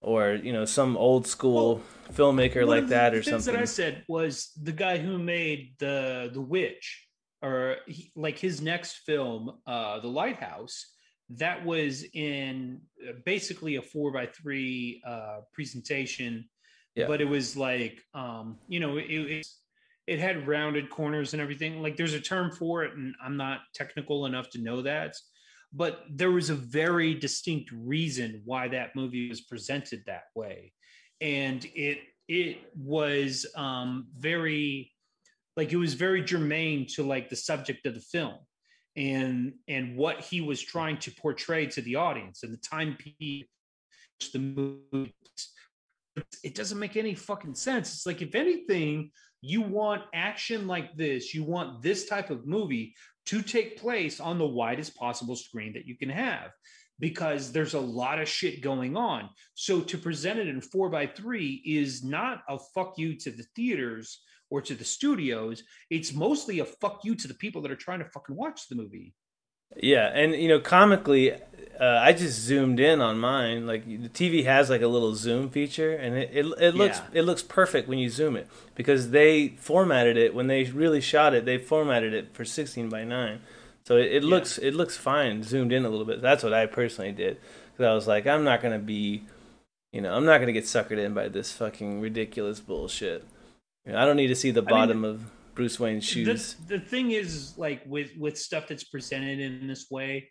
[SPEAKER 1] or you know some old school well, filmmaker like that or something.
[SPEAKER 2] that I said was the guy who made the the Witch or he, like his next film, uh, The Lighthouse. That was in uh, basically a four by three uh, presentation, yeah. but it was like um, you know it, it's it had rounded corners and everything. Like there's a term for it, and I'm not technical enough to know that. But there was a very distinct reason why that movie was presented that way, and it it was um, very like it was very germane to like the subject of the film and and what he was trying to portray to the audience and the time period the movie it doesn't make any fucking sense. It's like if anything you want action like this, you want this type of movie to take place on the widest possible screen that you can have because there's a lot of shit going on. So to present it in four by three is not a fuck you to the theaters or to the studios. It's mostly a fuck you to the people that are trying to fucking watch the movie.
[SPEAKER 1] Yeah, and you know, comically, uh, I just zoomed in on mine. Like the TV has like a little zoom feature, and it it, it looks yeah. it looks perfect when you zoom it because they formatted it when they really shot it. They formatted it for sixteen by nine, so it, it yeah. looks it looks fine zoomed in a little bit. That's what I personally did because I was like, I'm not gonna be, you know, I'm not gonna get suckered in by this fucking ridiculous bullshit. I don't need to see the bottom I mean, of Bruce Wayne's shoes.
[SPEAKER 2] The, the thing is, like with with stuff that's presented in this way,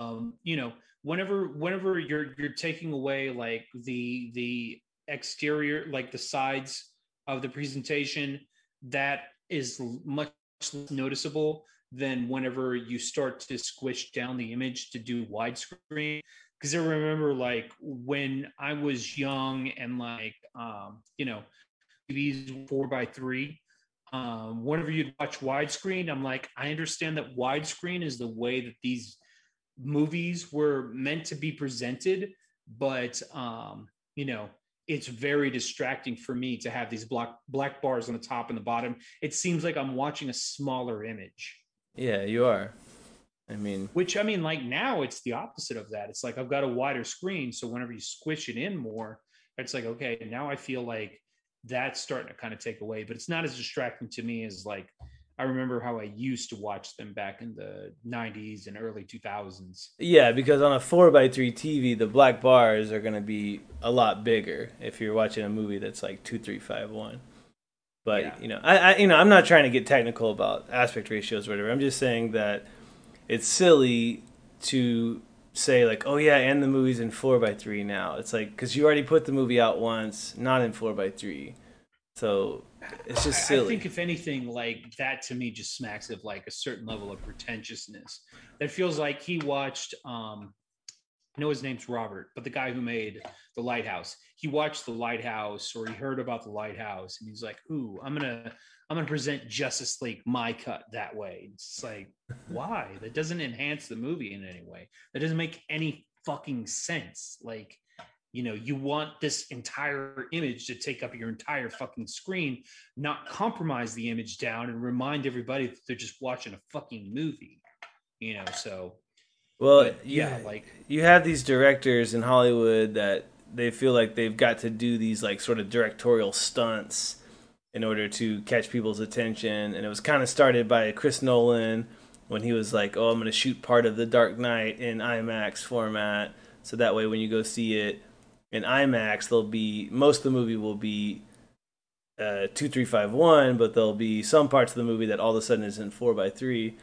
[SPEAKER 2] um, you know, whenever whenever you're you're taking away like the the exterior, like the sides of the presentation, that is much noticeable than whenever you start to squish down the image to do widescreen because I remember like when I was young and like um, you know TVs four by three. Um, whenever you'd watch widescreen, I'm like, I understand that widescreen is the way that these movies were meant to be presented, but um, you know, it's very distracting for me to have these black black bars on the top and the bottom. It seems like I'm watching a smaller image.
[SPEAKER 1] Yeah, you are. I mean,
[SPEAKER 2] which I mean, like now it's the opposite of that. It's like I've got a wider screen, so whenever you squish it in more, it's like okay, now I feel like that's starting to kind of take away. But it's not as distracting to me as like I remember how I used to watch them back in the '90s and early 2000s.
[SPEAKER 1] Yeah, because on a four by three TV, the black bars are going to be a lot bigger if you're watching a movie that's like two, three, five, one. But yeah. you know, I, I you know I'm not trying to get technical about aspect ratios or whatever. I'm just saying that it's silly to say like, oh yeah, and the movie's in four by three now. It's like because you already put the movie out once, not in four by three, so it's just silly.
[SPEAKER 2] I think if anything, like that to me just smacks of like a certain level of pretentiousness. That feels like he watched. um I know his name's Robert, but the guy who made the Lighthouse, he watched the Lighthouse or he heard about the Lighthouse, and he's like, "Ooh, I'm gonna I'm going to present Justice League my cut that way. It's like, why? That doesn't enhance the movie in any way. That doesn't make any fucking sense. Like, you know, you want this entire image to take up your entire fucking screen, not compromise the image down and remind everybody that they're just watching a fucking movie. You know, so
[SPEAKER 1] well, but, yeah, you, like you have these directors in Hollywood that they feel like they've got to do these like sort of directorial stunts in order to catch people's attention. And it was kind of started by Chris Nolan when he was like, "Oh, I'm going to shoot part of The Dark Knight in IMAX format, so that way when you go see it in IMAX, there'll be most of the movie will be uh, two three five one, but there'll be some parts of the movie that all of a sudden is in four by three,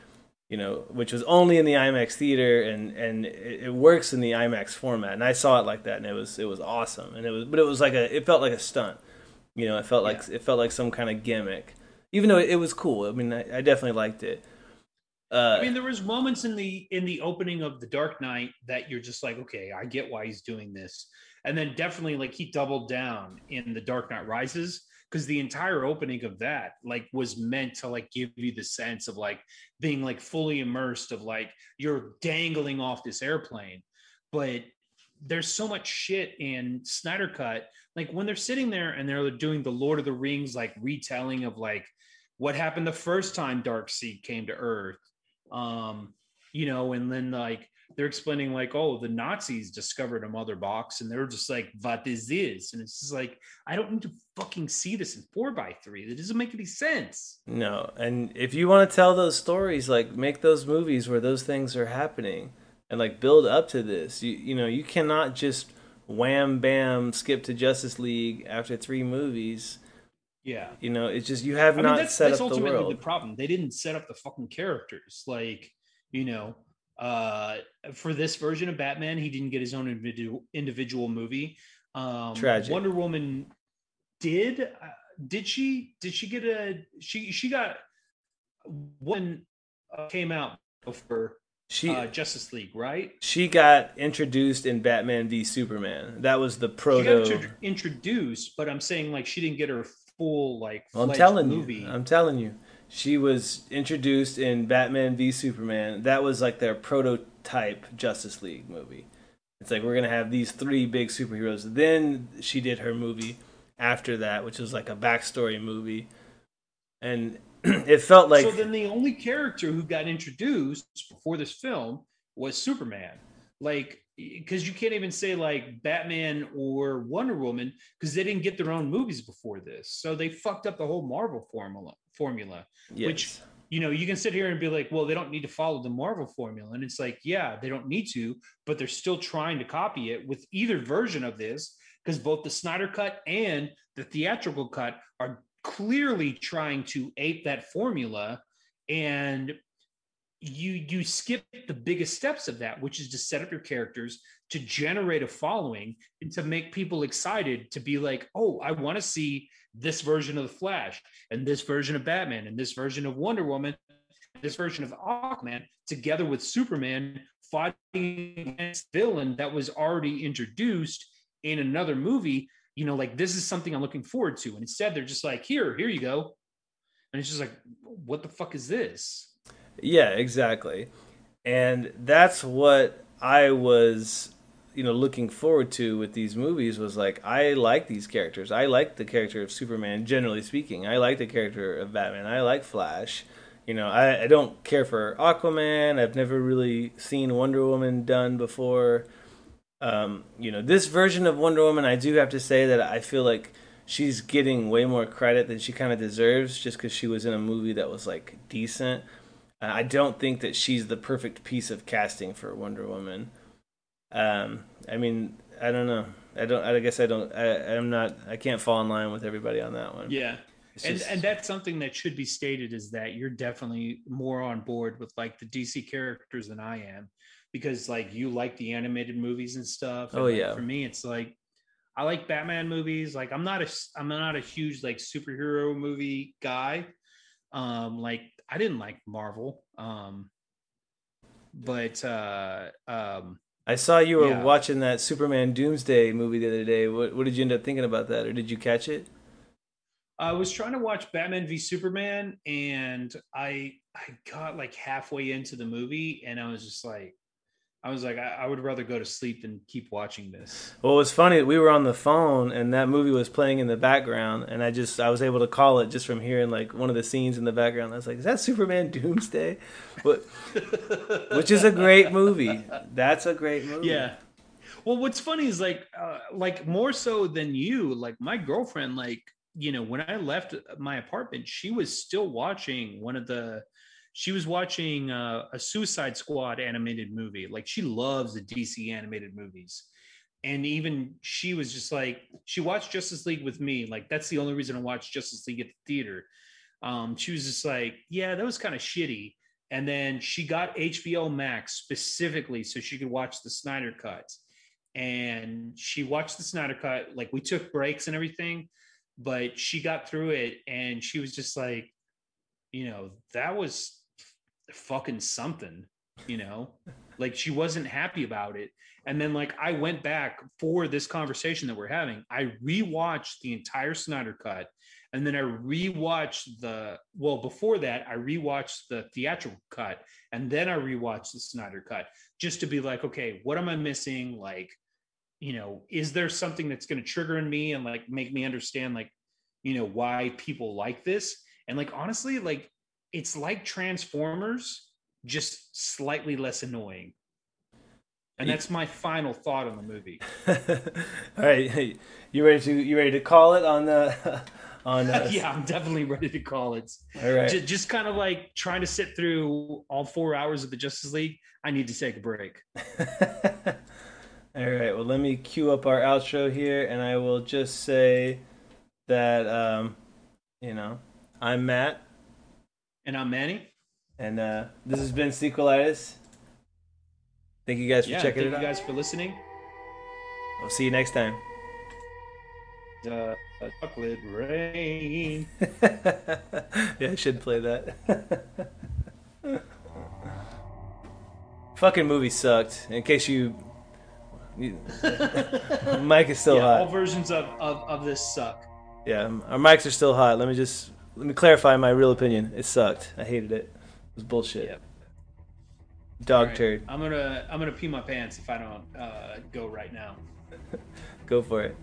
[SPEAKER 1] You know, which was only in the IMAX theater, and and it, it works in the IMAX format. And I saw it like that, and it was it was awesome. And it was, but it was like a, it felt like a stunt you know, it felt like yeah. it felt like some kind of gimmick, even though it was cool. I mean, I, I definitely liked it.
[SPEAKER 2] Uh, I mean, there was moments in the in the opening of the Dark Knight that you're just like, okay, I get why he's doing this, and then definitely like he doubled down in the Dark Knight Rises because the entire opening of that like was meant to like give you the sense of like being like fully immersed of like you're dangling off this airplane, but there's so much shit in Snyder Cut. Like when they're sitting there and they're doing the Lord of the Rings like retelling of like what happened the first time Darkseid came to Earth. Um, you know, and then like they're explaining like, oh, the Nazis discovered a mother box, and they're just like, "What is this?" And it's just like, I don't need to fucking see this in four by three. That doesn't make any sense.
[SPEAKER 1] No, and if you want to tell those stories, like make those movies where those things are happening and like build up to this. You you know you cannot just wham bam skip to Justice League after three movies.
[SPEAKER 2] Yeah,
[SPEAKER 1] you know it's just you have I not mean, that's, set that's up ultimately the world.
[SPEAKER 2] The problem they didn't set up the fucking characters. Like you know, uh, for this version of Batman, he didn't get his own individual individual movie. Um, Tragic. Wonder Woman did. Uh, did she? Did she get a? She she got one uh, came out before she uh, Justice League, right?
[SPEAKER 1] She got introduced in Batman v Superman. That was the proto.
[SPEAKER 2] She got introduced, but I'm saying like she didn't get her full like.
[SPEAKER 1] I'm telling movie. you. I'm telling you. She was introduced in Batman v Superman. That was like their prototype Justice League movie. It's like we're gonna have these three big superheroes. Then she did her movie after that, which was like a backstory movie, and it felt like
[SPEAKER 2] so. Then the only character who got introduced before this film was Superman. Like, because you can't even say like Batman or Wonder Woman because they didn't get their own movies before this, so they fucked up the whole Marvel formula. Formula, yes. which you know, you can sit here and be like, well, they don't need to follow the Marvel formula. And it's like, yeah, they don't need to, but they're still trying to copy it with either version of this because both the Snyder cut and the theatrical cut are clearly trying to ape that formula and you you skip the biggest steps of that which is to set up your characters to generate a following and to make people excited to be like oh i want to see this version of the flash and this version of batman and this version of wonder woman this version of aquaman together with superman fighting against villain that was already introduced in another movie. You know like this is something i'm looking forward to. And instead they're just like here here you go. And it's just like what the fuck is this?
[SPEAKER 1] Yeah, exactly. And that's what I was, you know, looking forward to with these movies was like I like these characters. I like the character of Superman, generally speaking. I like the character of Batman. I like Flash. You know, I, I don't care for Aquaman. I've never really seen Wonder Woman done before. Um, you know, this version of Wonder Woman, I do have to say that I feel like she's getting way more credit than she kind of deserves just because she was in a movie that was like decent. I don't think that she's the perfect piece of casting for Wonder Woman. Um, I mean, I don't know. I don't. I guess I don't. I, I'm not. I can't fall in line with everybody on that one.
[SPEAKER 2] Yeah, and and that's something that should be stated is that you're definitely more on board with like the DC characters than I am, because like you like the animated movies and stuff. And
[SPEAKER 1] oh
[SPEAKER 2] like,
[SPEAKER 1] yeah.
[SPEAKER 2] For me, it's like I like Batman movies. Like I'm not a I'm not a huge like superhero movie guy. Um, like I didn't like Marvel. Um, but uh, um,
[SPEAKER 1] I saw you were yeah. watching that Superman Doomsday movie the other day. What, what did you end up thinking about that, or did you catch it?
[SPEAKER 2] I was trying to watch Batman v Superman, and I I got like halfway into the movie, and I was just like, I was like, I, I, would rather go to sleep than keep watching this.
[SPEAKER 1] Well, it was funny. That we were on the phone, and that movie was playing in the background, and I just I was able to call it just from hearing like one of the scenes in the background. I was like, "Is that Superman Doomsday?" But which is a great movie. That's a great movie.
[SPEAKER 2] Yeah. Well, what's funny is like, uh, like more so than you. Like my girlfriend, like you know, when I left my apartment, she was still watching one of the she was watching uh, a Suicide Squad animated movie. Like she loves the DC animated movies. And even she was just like, she watched Justice League with me. Like that's the only reason I watched Justice League at the theater. Um, she was just like, yeah, that was kind of shitty. And then she got HBO Max specifically so she could watch the Snyder Cut. And she watched the Snyder Cut. Like we took breaks and everything, but she got through it and she was just like, you know, that was fucking something, you know? like she wasn't happy about it. And then like I went back for this conversation that we're having. I rewatched the entire Snyder cut and then I rewatched the well before that I rewatched the theatrical cut and then I rewatched the Snyder cut just to be like okay, what am I missing like you know, is there something that's going to trigger in me and like make me understand like you know why people like this? And like honestly like it's like Transformers, just slightly less annoying. And that's my final thought on the movie.
[SPEAKER 1] All right, hey, you ready to you ready to call it on the on?
[SPEAKER 2] Uh... yeah, I'm definitely ready to call it.
[SPEAKER 1] All right,
[SPEAKER 2] just, just kind of like trying to sit through all four hours of the Justice League. I need to take a break.
[SPEAKER 1] all right, well, let me cue up our outro here, and I will just say that um, you know I'm Matt.
[SPEAKER 2] And I'm Manny.
[SPEAKER 1] And uh, this has been Sequelitis. Thank you guys for
[SPEAKER 2] yeah,
[SPEAKER 1] checking it
[SPEAKER 2] out. Thank you guys for listening.
[SPEAKER 1] I'll see you next time.
[SPEAKER 2] Uh, chocolate rain.
[SPEAKER 1] yeah, I should play that. Fucking movie sucked. In case you, mic is still
[SPEAKER 2] yeah,
[SPEAKER 1] hot.
[SPEAKER 2] All versions of, of, of this suck.
[SPEAKER 1] Yeah, our mics are still hot. Let me just let me clarify my real opinion. It sucked. I hated it. It was bullshit. Yep. Dog right. turd.
[SPEAKER 2] I'm gonna I'm gonna pee my pants if I don't uh, go right now.
[SPEAKER 1] go for it.